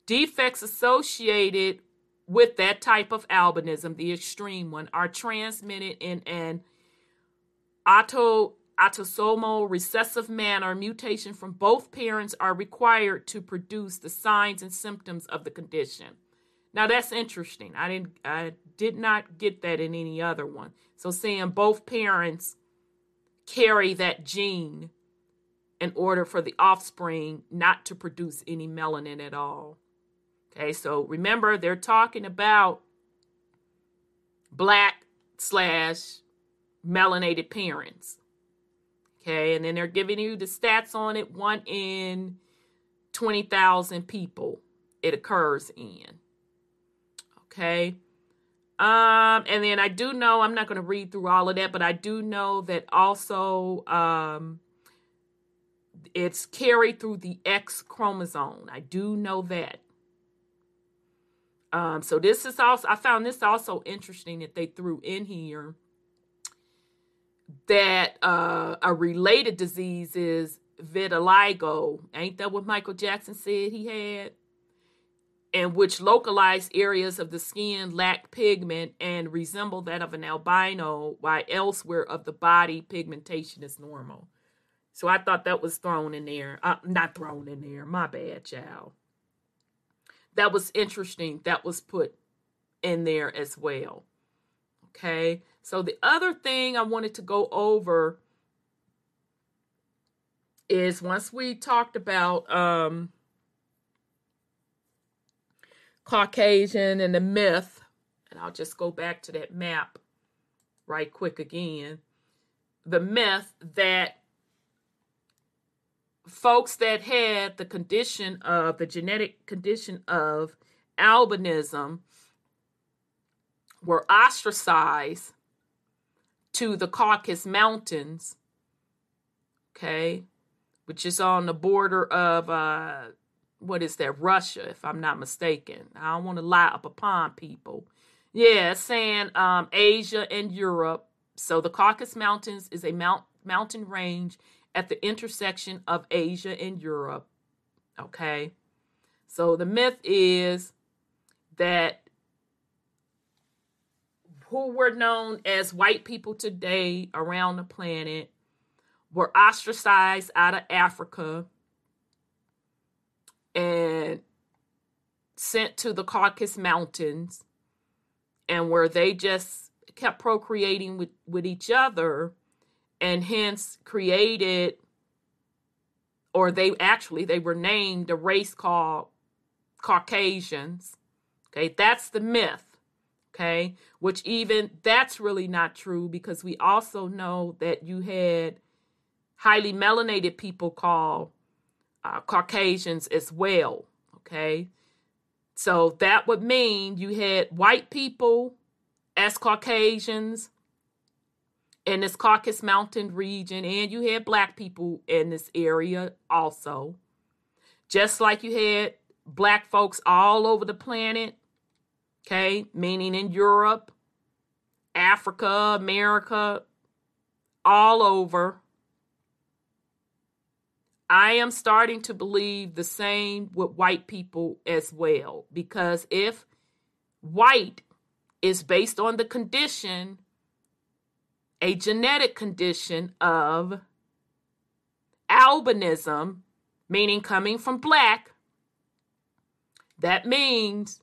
Defects associated with that type of albinism, the extreme one, are transmitted in an auto autosomal recessive manner. Mutation from both parents are required to produce the signs and symptoms of the condition. Now that's interesting. I didn't I did not get that in any other one. So saying both parents carry that gene in order for the offspring not to produce any melanin at all. Okay, so remember they're talking about black slash melanated parents. Okay, and then they're giving you the stats on it one in 20,000 people it occurs in. Okay, um, and then I do know I'm not going to read through all of that, but I do know that also um, it's carried through the X chromosome. I do know that. Um, so this is also I found this also interesting that they threw in here that uh, a related disease is vitiligo. Ain't that what Michael Jackson said he had? in which localized areas of the skin lack pigment and resemble that of an albino, while elsewhere of the body pigmentation is normal. So I thought that was thrown in there. Uh, not thrown in there. My bad, child. That was interesting. That was put in there as well. Okay. So the other thing I wanted to go over is once we talked about um, Caucasian and the myth, and I'll just go back to that map right quick again. The myth that folks that had the condition of the genetic condition of albinism were ostracized to the Caucasus Mountains, okay, which is on the border of uh, what is that Russia, if I'm not mistaken. I don't want to lie up upon people. Yeah, saying um, Asia and Europe. So the Caucasus Mountains is a mount, mountain range at the intersection of Asia and Europe. Okay. So the myth is that who were known as white people today around the planet were ostracized out of Africa and sent to the Caucasus Mountains, and where they just kept procreating with, with each other and hence created or they actually they were named a race called Caucasians. Okay, that's the myth. Okay, which even that's really not true because we also know that you had highly melanated people called uh, Caucasians as well. Okay, so that would mean you had white people as Caucasians in this Caucasus Mountain region, and you had black people in this area also. Just like you had black folks all over the planet, okay, meaning in Europe, Africa, America, all over. I am starting to believe the same with white people as well. Because if white is based on the condition a genetic condition of albinism, meaning coming from black. That means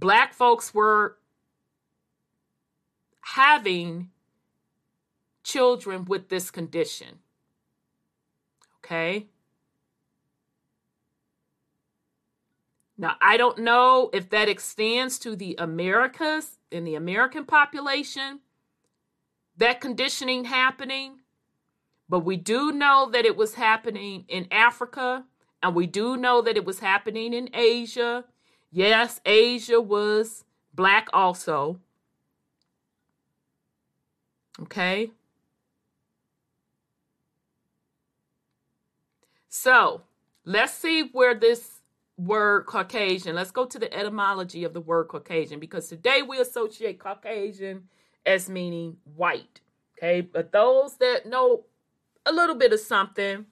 black folks were having children with this condition. Okay? Now, I don't know if that extends to the Americas in the American population that conditioning happening, but we do know that it was happening in Africa and we do know that it was happening in Asia. Yes, Asia was black also. Okay. So let's see where this word Caucasian, let's go to the etymology of the word Caucasian because today we associate Caucasian as meaning white. Okay, but those that know a little bit of something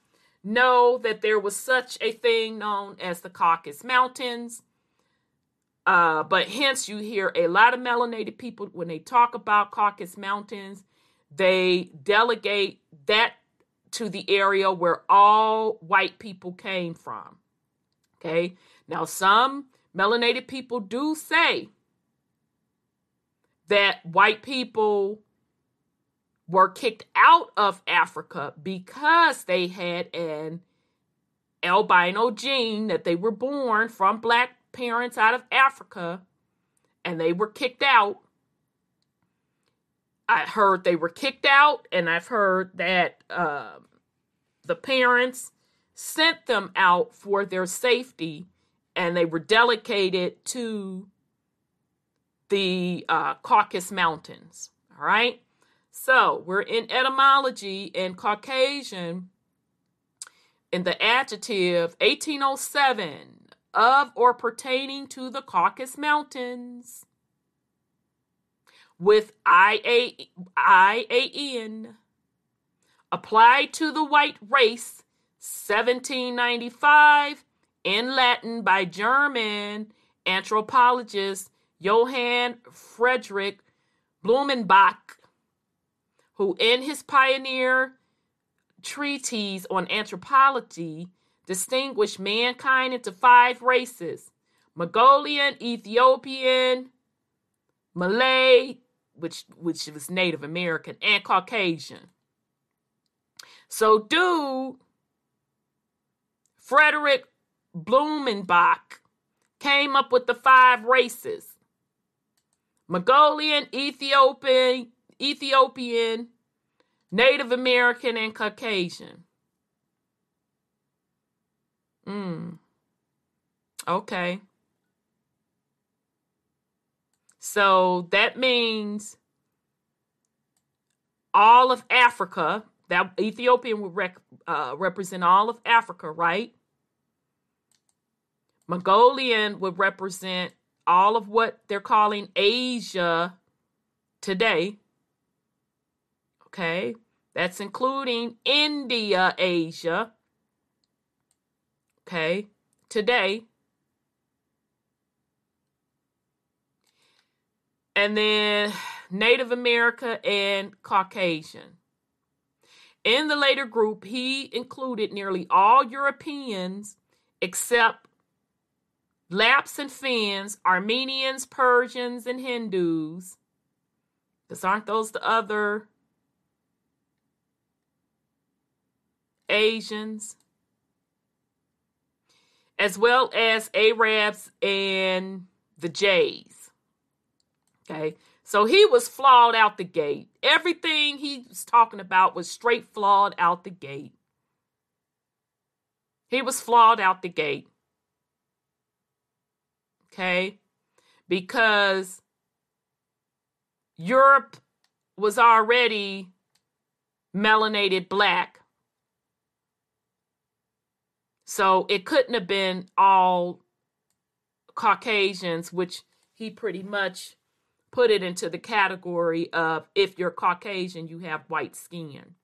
know that there was such a thing known as the Caucasus Mountains. Uh, but hence, you hear a lot of melanated people when they talk about Caucasus Mountains, they delegate that to the area where all white people came from. Okay, now some melanated people do say that white people were kicked out of Africa because they had an albino gene that they were born from black parents out of Africa and they were kicked out. I heard they were kicked out, and I've heard that uh, the parents sent them out for their safety and they were delegated to the uh, Caucasus Mountains. All right. So we're in etymology and Caucasian in the adjective 1807 of or pertaining to the Caucasus Mountains with I-A- I-A-N applied to the white race 1795 in Latin by German anthropologist Johann Friedrich Blumenbach, who in his pioneer treatise on anthropology distinguished mankind into five races Mongolian, Ethiopian, Malay, which, which was Native American, and Caucasian. So, dude, Frederick Blumenbach came up with the five races Mongolian, Ethiopian, Ethiopian, Native American, and Caucasian. Mm. Okay. So that means all of Africa, that Ethiopian would rec, uh, represent all of Africa, right? Mongolian would represent all of what they're calling Asia today. Okay, that's including India, Asia. Okay, today. And then Native America and Caucasian. In the later group, he included nearly all Europeans except Lapps and Finns, Armenians, Persians, and Hindus. Because aren't those the other Asians? As well as Arabs and the Jays. Okay. So he was flawed out the gate. Everything he was talking about was straight flawed out the gate. He was flawed out the gate. Okay? Because Europe was already melanated black. So it couldn't have been all Caucasians, which he pretty much put it into the category of if you're Caucasian, you have white skin.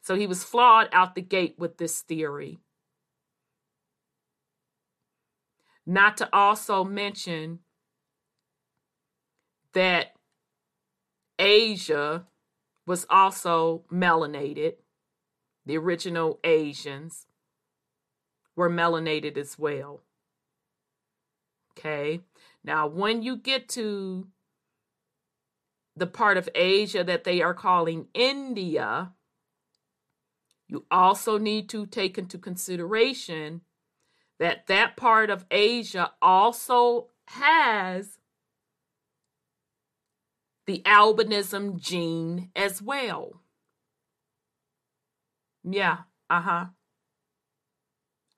So he was flawed out the gate with this theory. Not to also mention that Asia was also melanated. The original Asians were melanated as well. Okay. Now, when you get to the part of Asia that they are calling India, you also need to take into consideration that that part of Asia also has the albinism gene as well. Yeah, uh huh.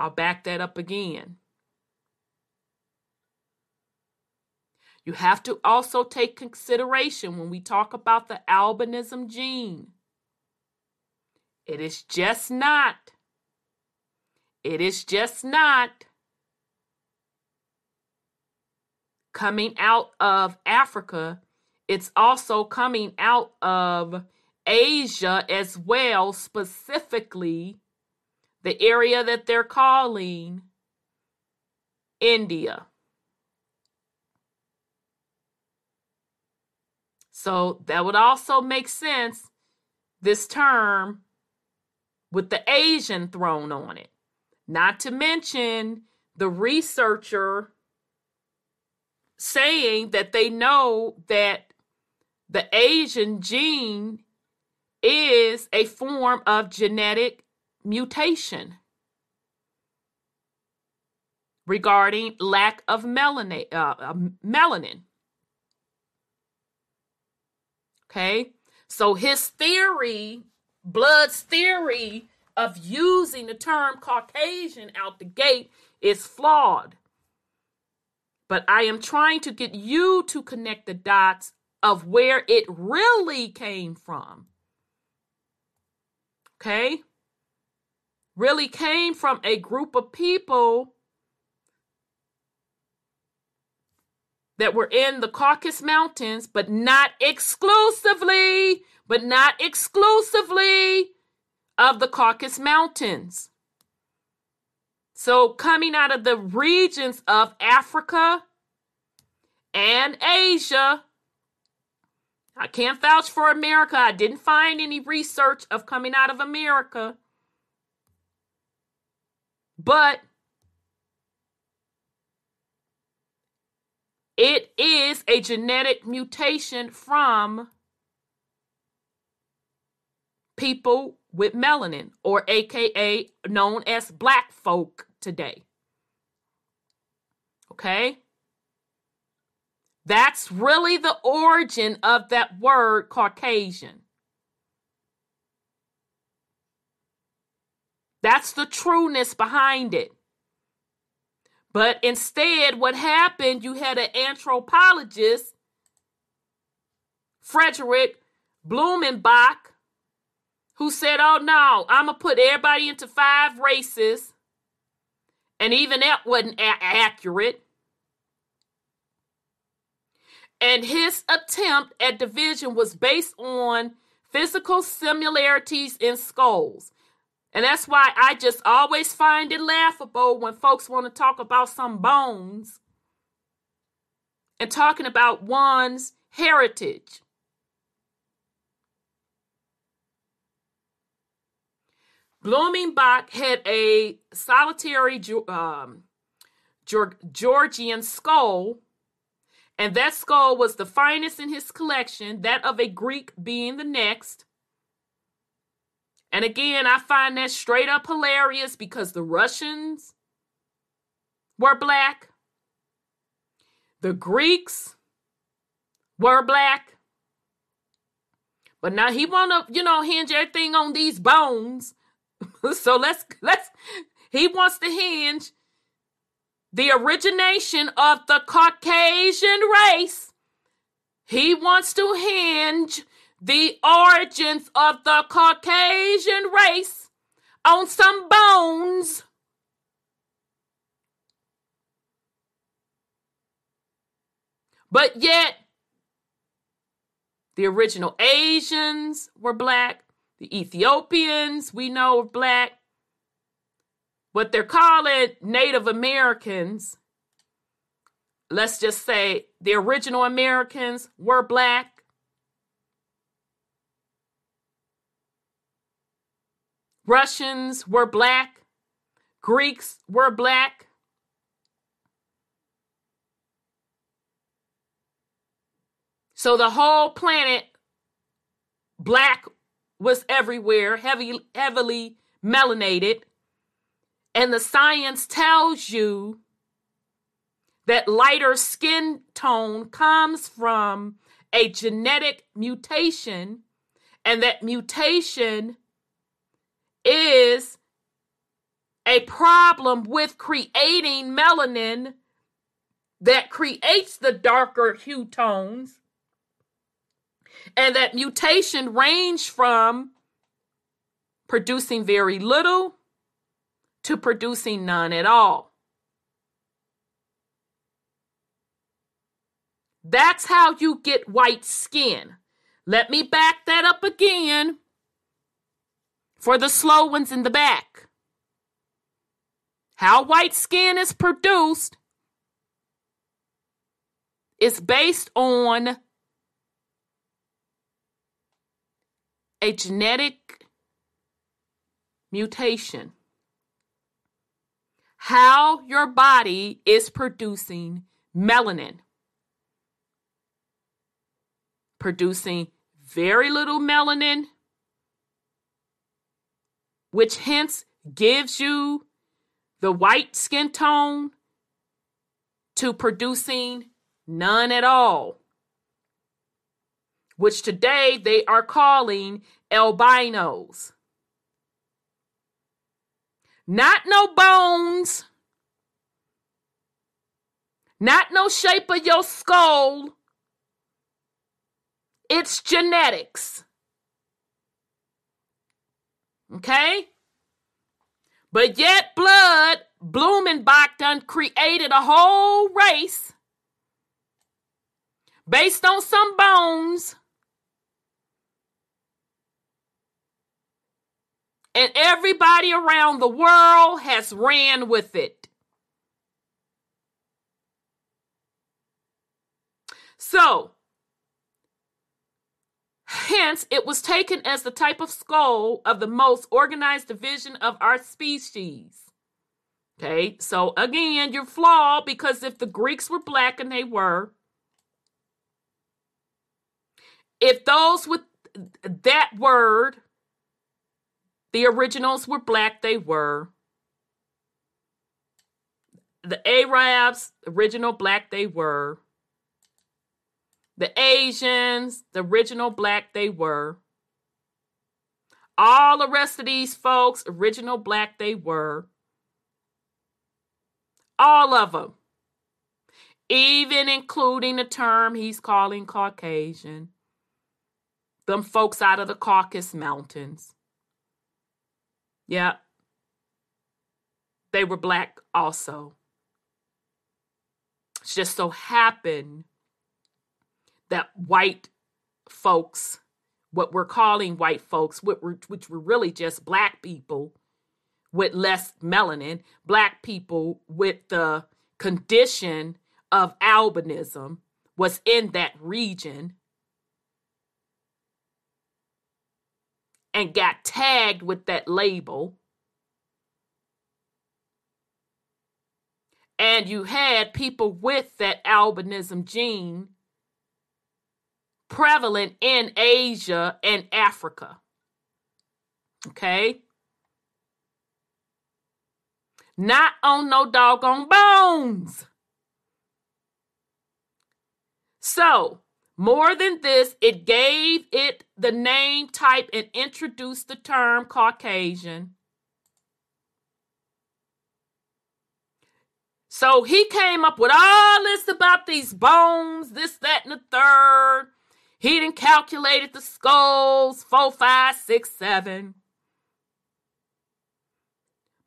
I'll back that up again. You have to also take consideration when we talk about the albinism gene. It is just not, it is just not coming out of Africa. It's also coming out of Asia as well, specifically the area that they're calling India. So that would also make sense, this term with the Asian thrown on it. Not to mention the researcher saying that they know that the Asian gene is a form of genetic mutation regarding lack of melanin. Uh, melanin. Okay. So his theory, Blood's theory of using the term Caucasian out the gate is flawed. But I am trying to get you to connect the dots of where it really came from. Okay? Really came from a group of people that were in the Caucasus Mountains, but not exclusively, but not exclusively of the Caucasus Mountains. So, coming out of the regions of Africa and Asia, I can't vouch for America. I didn't find any research of coming out of America. But It is a genetic mutation from people with melanin, or AKA known as black folk today. Okay? That's really the origin of that word Caucasian. That's the trueness behind it. But instead, what happened, you had an anthropologist, Frederick Blumenbach, who said, Oh no, I'm going to put everybody into five races. And even that wasn't a- accurate. And his attempt at division was based on physical similarities in skulls. And that's why I just always find it laughable when folks want to talk about some bones and talking about one's heritage. Blumenbach had a solitary um, Georgian skull, and that skull was the finest in his collection, that of a Greek being the next. And again, I find that straight up hilarious because the Russians were black, the Greeks were black. But now he wanna, you know, hinge everything on these bones. so let's let's he wants to hinge the origination of the Caucasian race. He wants to hinge the origins of the Caucasian race on some bones. But yet, the original Asians were black. The Ethiopians, we know, are black. What they're calling Native Americans, let's just say the original Americans were black. Russians were black. Greeks were black. So the whole planet, black was everywhere, heavy, heavily melanated. And the science tells you that lighter skin tone comes from a genetic mutation, and that mutation is a problem with creating melanin that creates the darker hue tones and that mutation range from producing very little to producing none at all. That's how you get white skin. Let me back that up again for the slow ones in the back. How white skin is produced is based on a genetic mutation. How your body is producing melanin. Producing very little melanin, which hence gives you the white skin tone, to producing none at all which today they are calling albinos. Not no bones, not no shape of your skull. It's genetics. Okay? But yet, blood, Blumenbach done created a whole race based on some bones and everybody around the world has ran with it. So, hence, it was taken as the type of skull of the most organized division of our species. Okay, so again, you're flawed because if the Greeks were black and they were, if those with that word the originals were black, they were. The Arabs, original black, they were. The Asians, the original black, they were. All the rest of these folks, original black, they were. All of them. Even including the term he's calling Caucasian. Them folks out of the Caucasus Mountains. Yeah. They were black also. It just so happened that white folks, what we're calling white folks, which were really just black people, with less melanin, black people with the condition of albinism was in that region and got tagged with that label. And you had people with that albinism gene prevalent in Asia and Africa. Okay? Not on no doggone bones. So, more than this, it gave it the name, type, and introduced the term Caucasian. So he came up with all this about these bones, this, that, and the third. He didn't calculated the skulls, four, five, six, seven.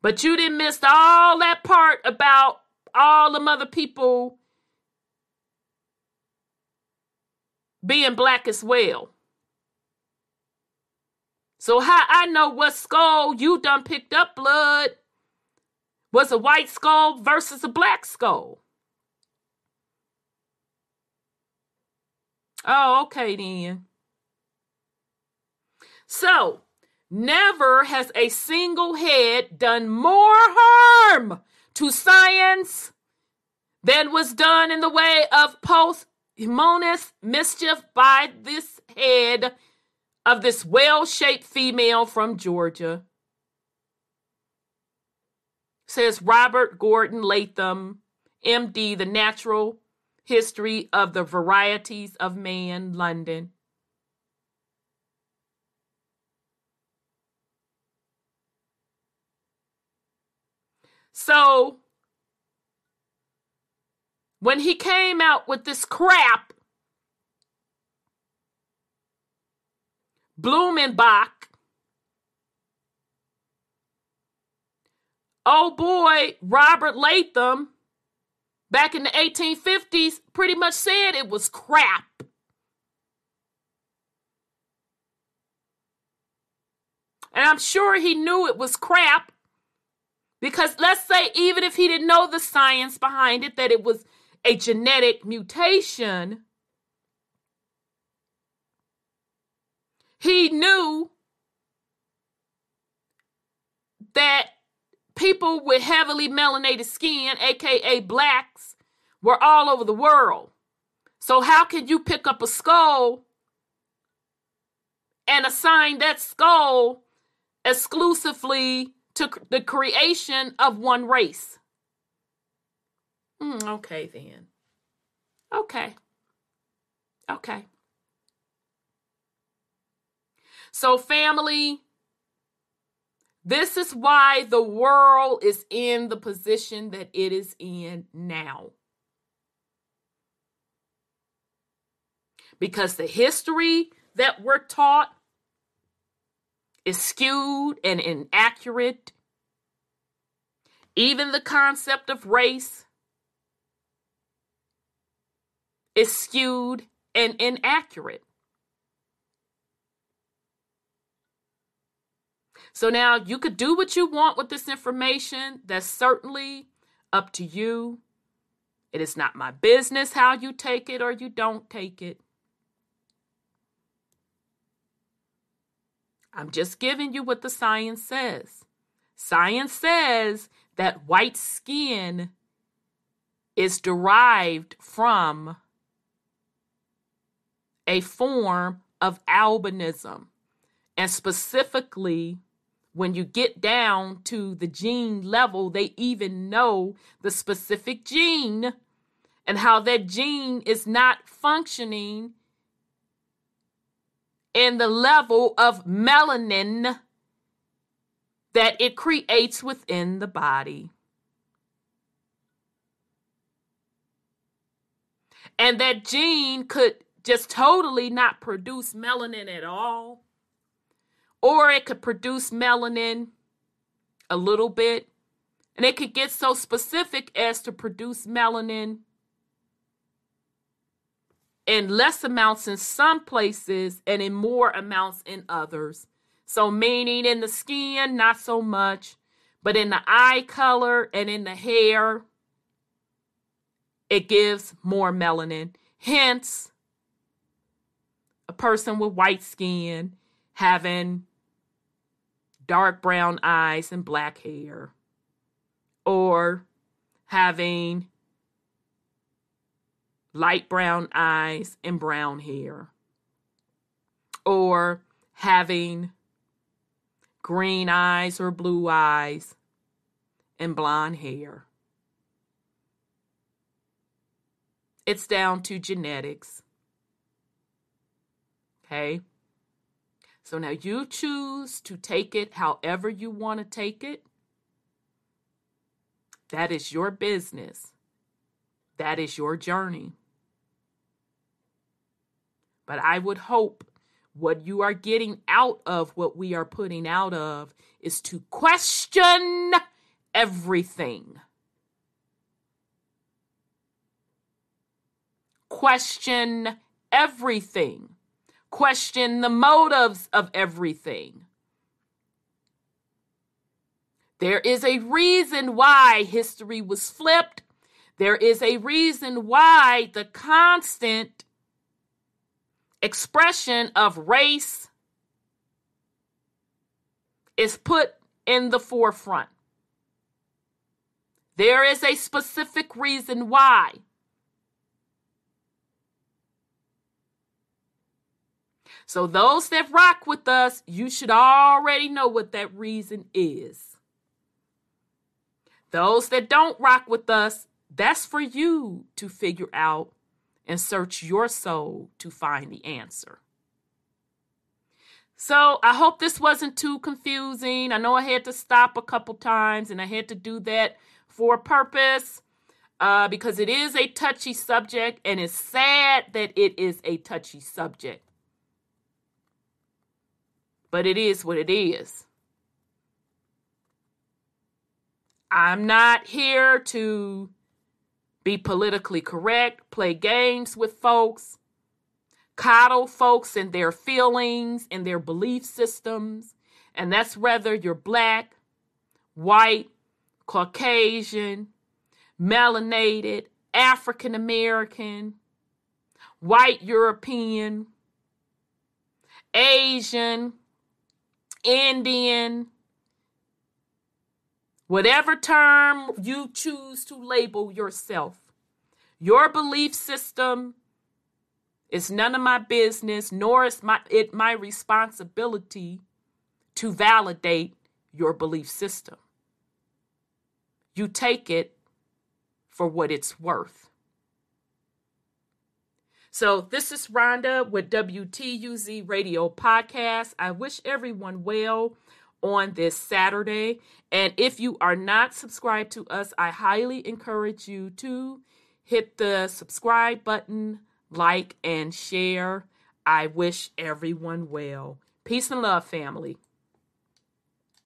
But you didn't miss all that part about all the other people being black as well. So how I know what skull you done picked up blood was a white skull versus a black skull. Oh, okay then. So Never has a single head done more harm to science than was done in the way of posthumous mischief by this head of this well shaped female from Georgia. Says Robert Gordon Latham, MD, The Natural History of the Varieties of Man, London. So when he came out with this crap, Blumenbach, oh boy, Robert Latham, back in the 1850s, pretty much said it was crap. And I'm sure he knew it was crap because let's say, even if he didn't know the science behind it, that it was a genetic mutation, he knew that people with heavily melanated skin, aka blacks, were all over the world. So, how can you pick up a skull and assign that skull exclusively to the creation of one race. Mm, okay, then. Okay. Okay. So, family, this is why the world is in the position that it is in now. Because the history that we're taught is skewed and inaccurate. Even the concept of race is skewed and inaccurate. So now you could do what you want with this information. That's certainly up to you. It is not my business how you take it or you don't take it. I'm just giving you what the science says. Science says that white skin is derived from a form of albinism. And specifically, when you get down to the gene level, they even know the specific gene and how that gene is not functioning in the level of melanin that it creates within the body. And that gene could just totally not produce melanin at all, or it could produce melanin a little bit, and it could get so specific as to produce melanin in less amounts in some places and in more amounts in others. So, meaning in the skin, not so much, But in the eye color and in the hair, it gives more melanin. Hence, a person with white skin having dark brown eyes and black hair, or having light brown eyes and brown hair, or having green eyes or blue eyes and blonde hair. It's down to genetics. Okay. So now you choose to take it however you want to take it. That is your business. That is your journey. But I would hope what you are getting out of what we are putting out of is to question everything. Question everything. Question the motives of everything. There is a reason why history was flipped. There is a reason why the constant expression of race is put in the forefront. There is a specific reason why. So, those that rock with us, you should already know what that reason is. Those that don't rock with us, that's for you to figure out and search your soul to find the answer. So I hope this wasn't too confusing. I know I had to stop a couple times and I had to do that for a purpose uh, because it is a touchy subject and it's sad that it is a touchy subject. But it is what it is. I'm not here to be politically correct, play games with folks, coddle folks and their feelings and their belief systems. And that's whether you're black, white, Caucasian, melanated, African American, white European, Asian, Indian, Whatever term you choose to label yourself, your belief system is none of my business, nor is my, it my responsibility to validate your belief system. You take it for what it's worth. So, this is Rhonda with WTUZ Radio Podcast. I wish everyone well on this Saturday. And if you are not subscribed to us, I highly encourage you to hit the subscribe button, like, and share. I wish everyone well. Peace and love, family.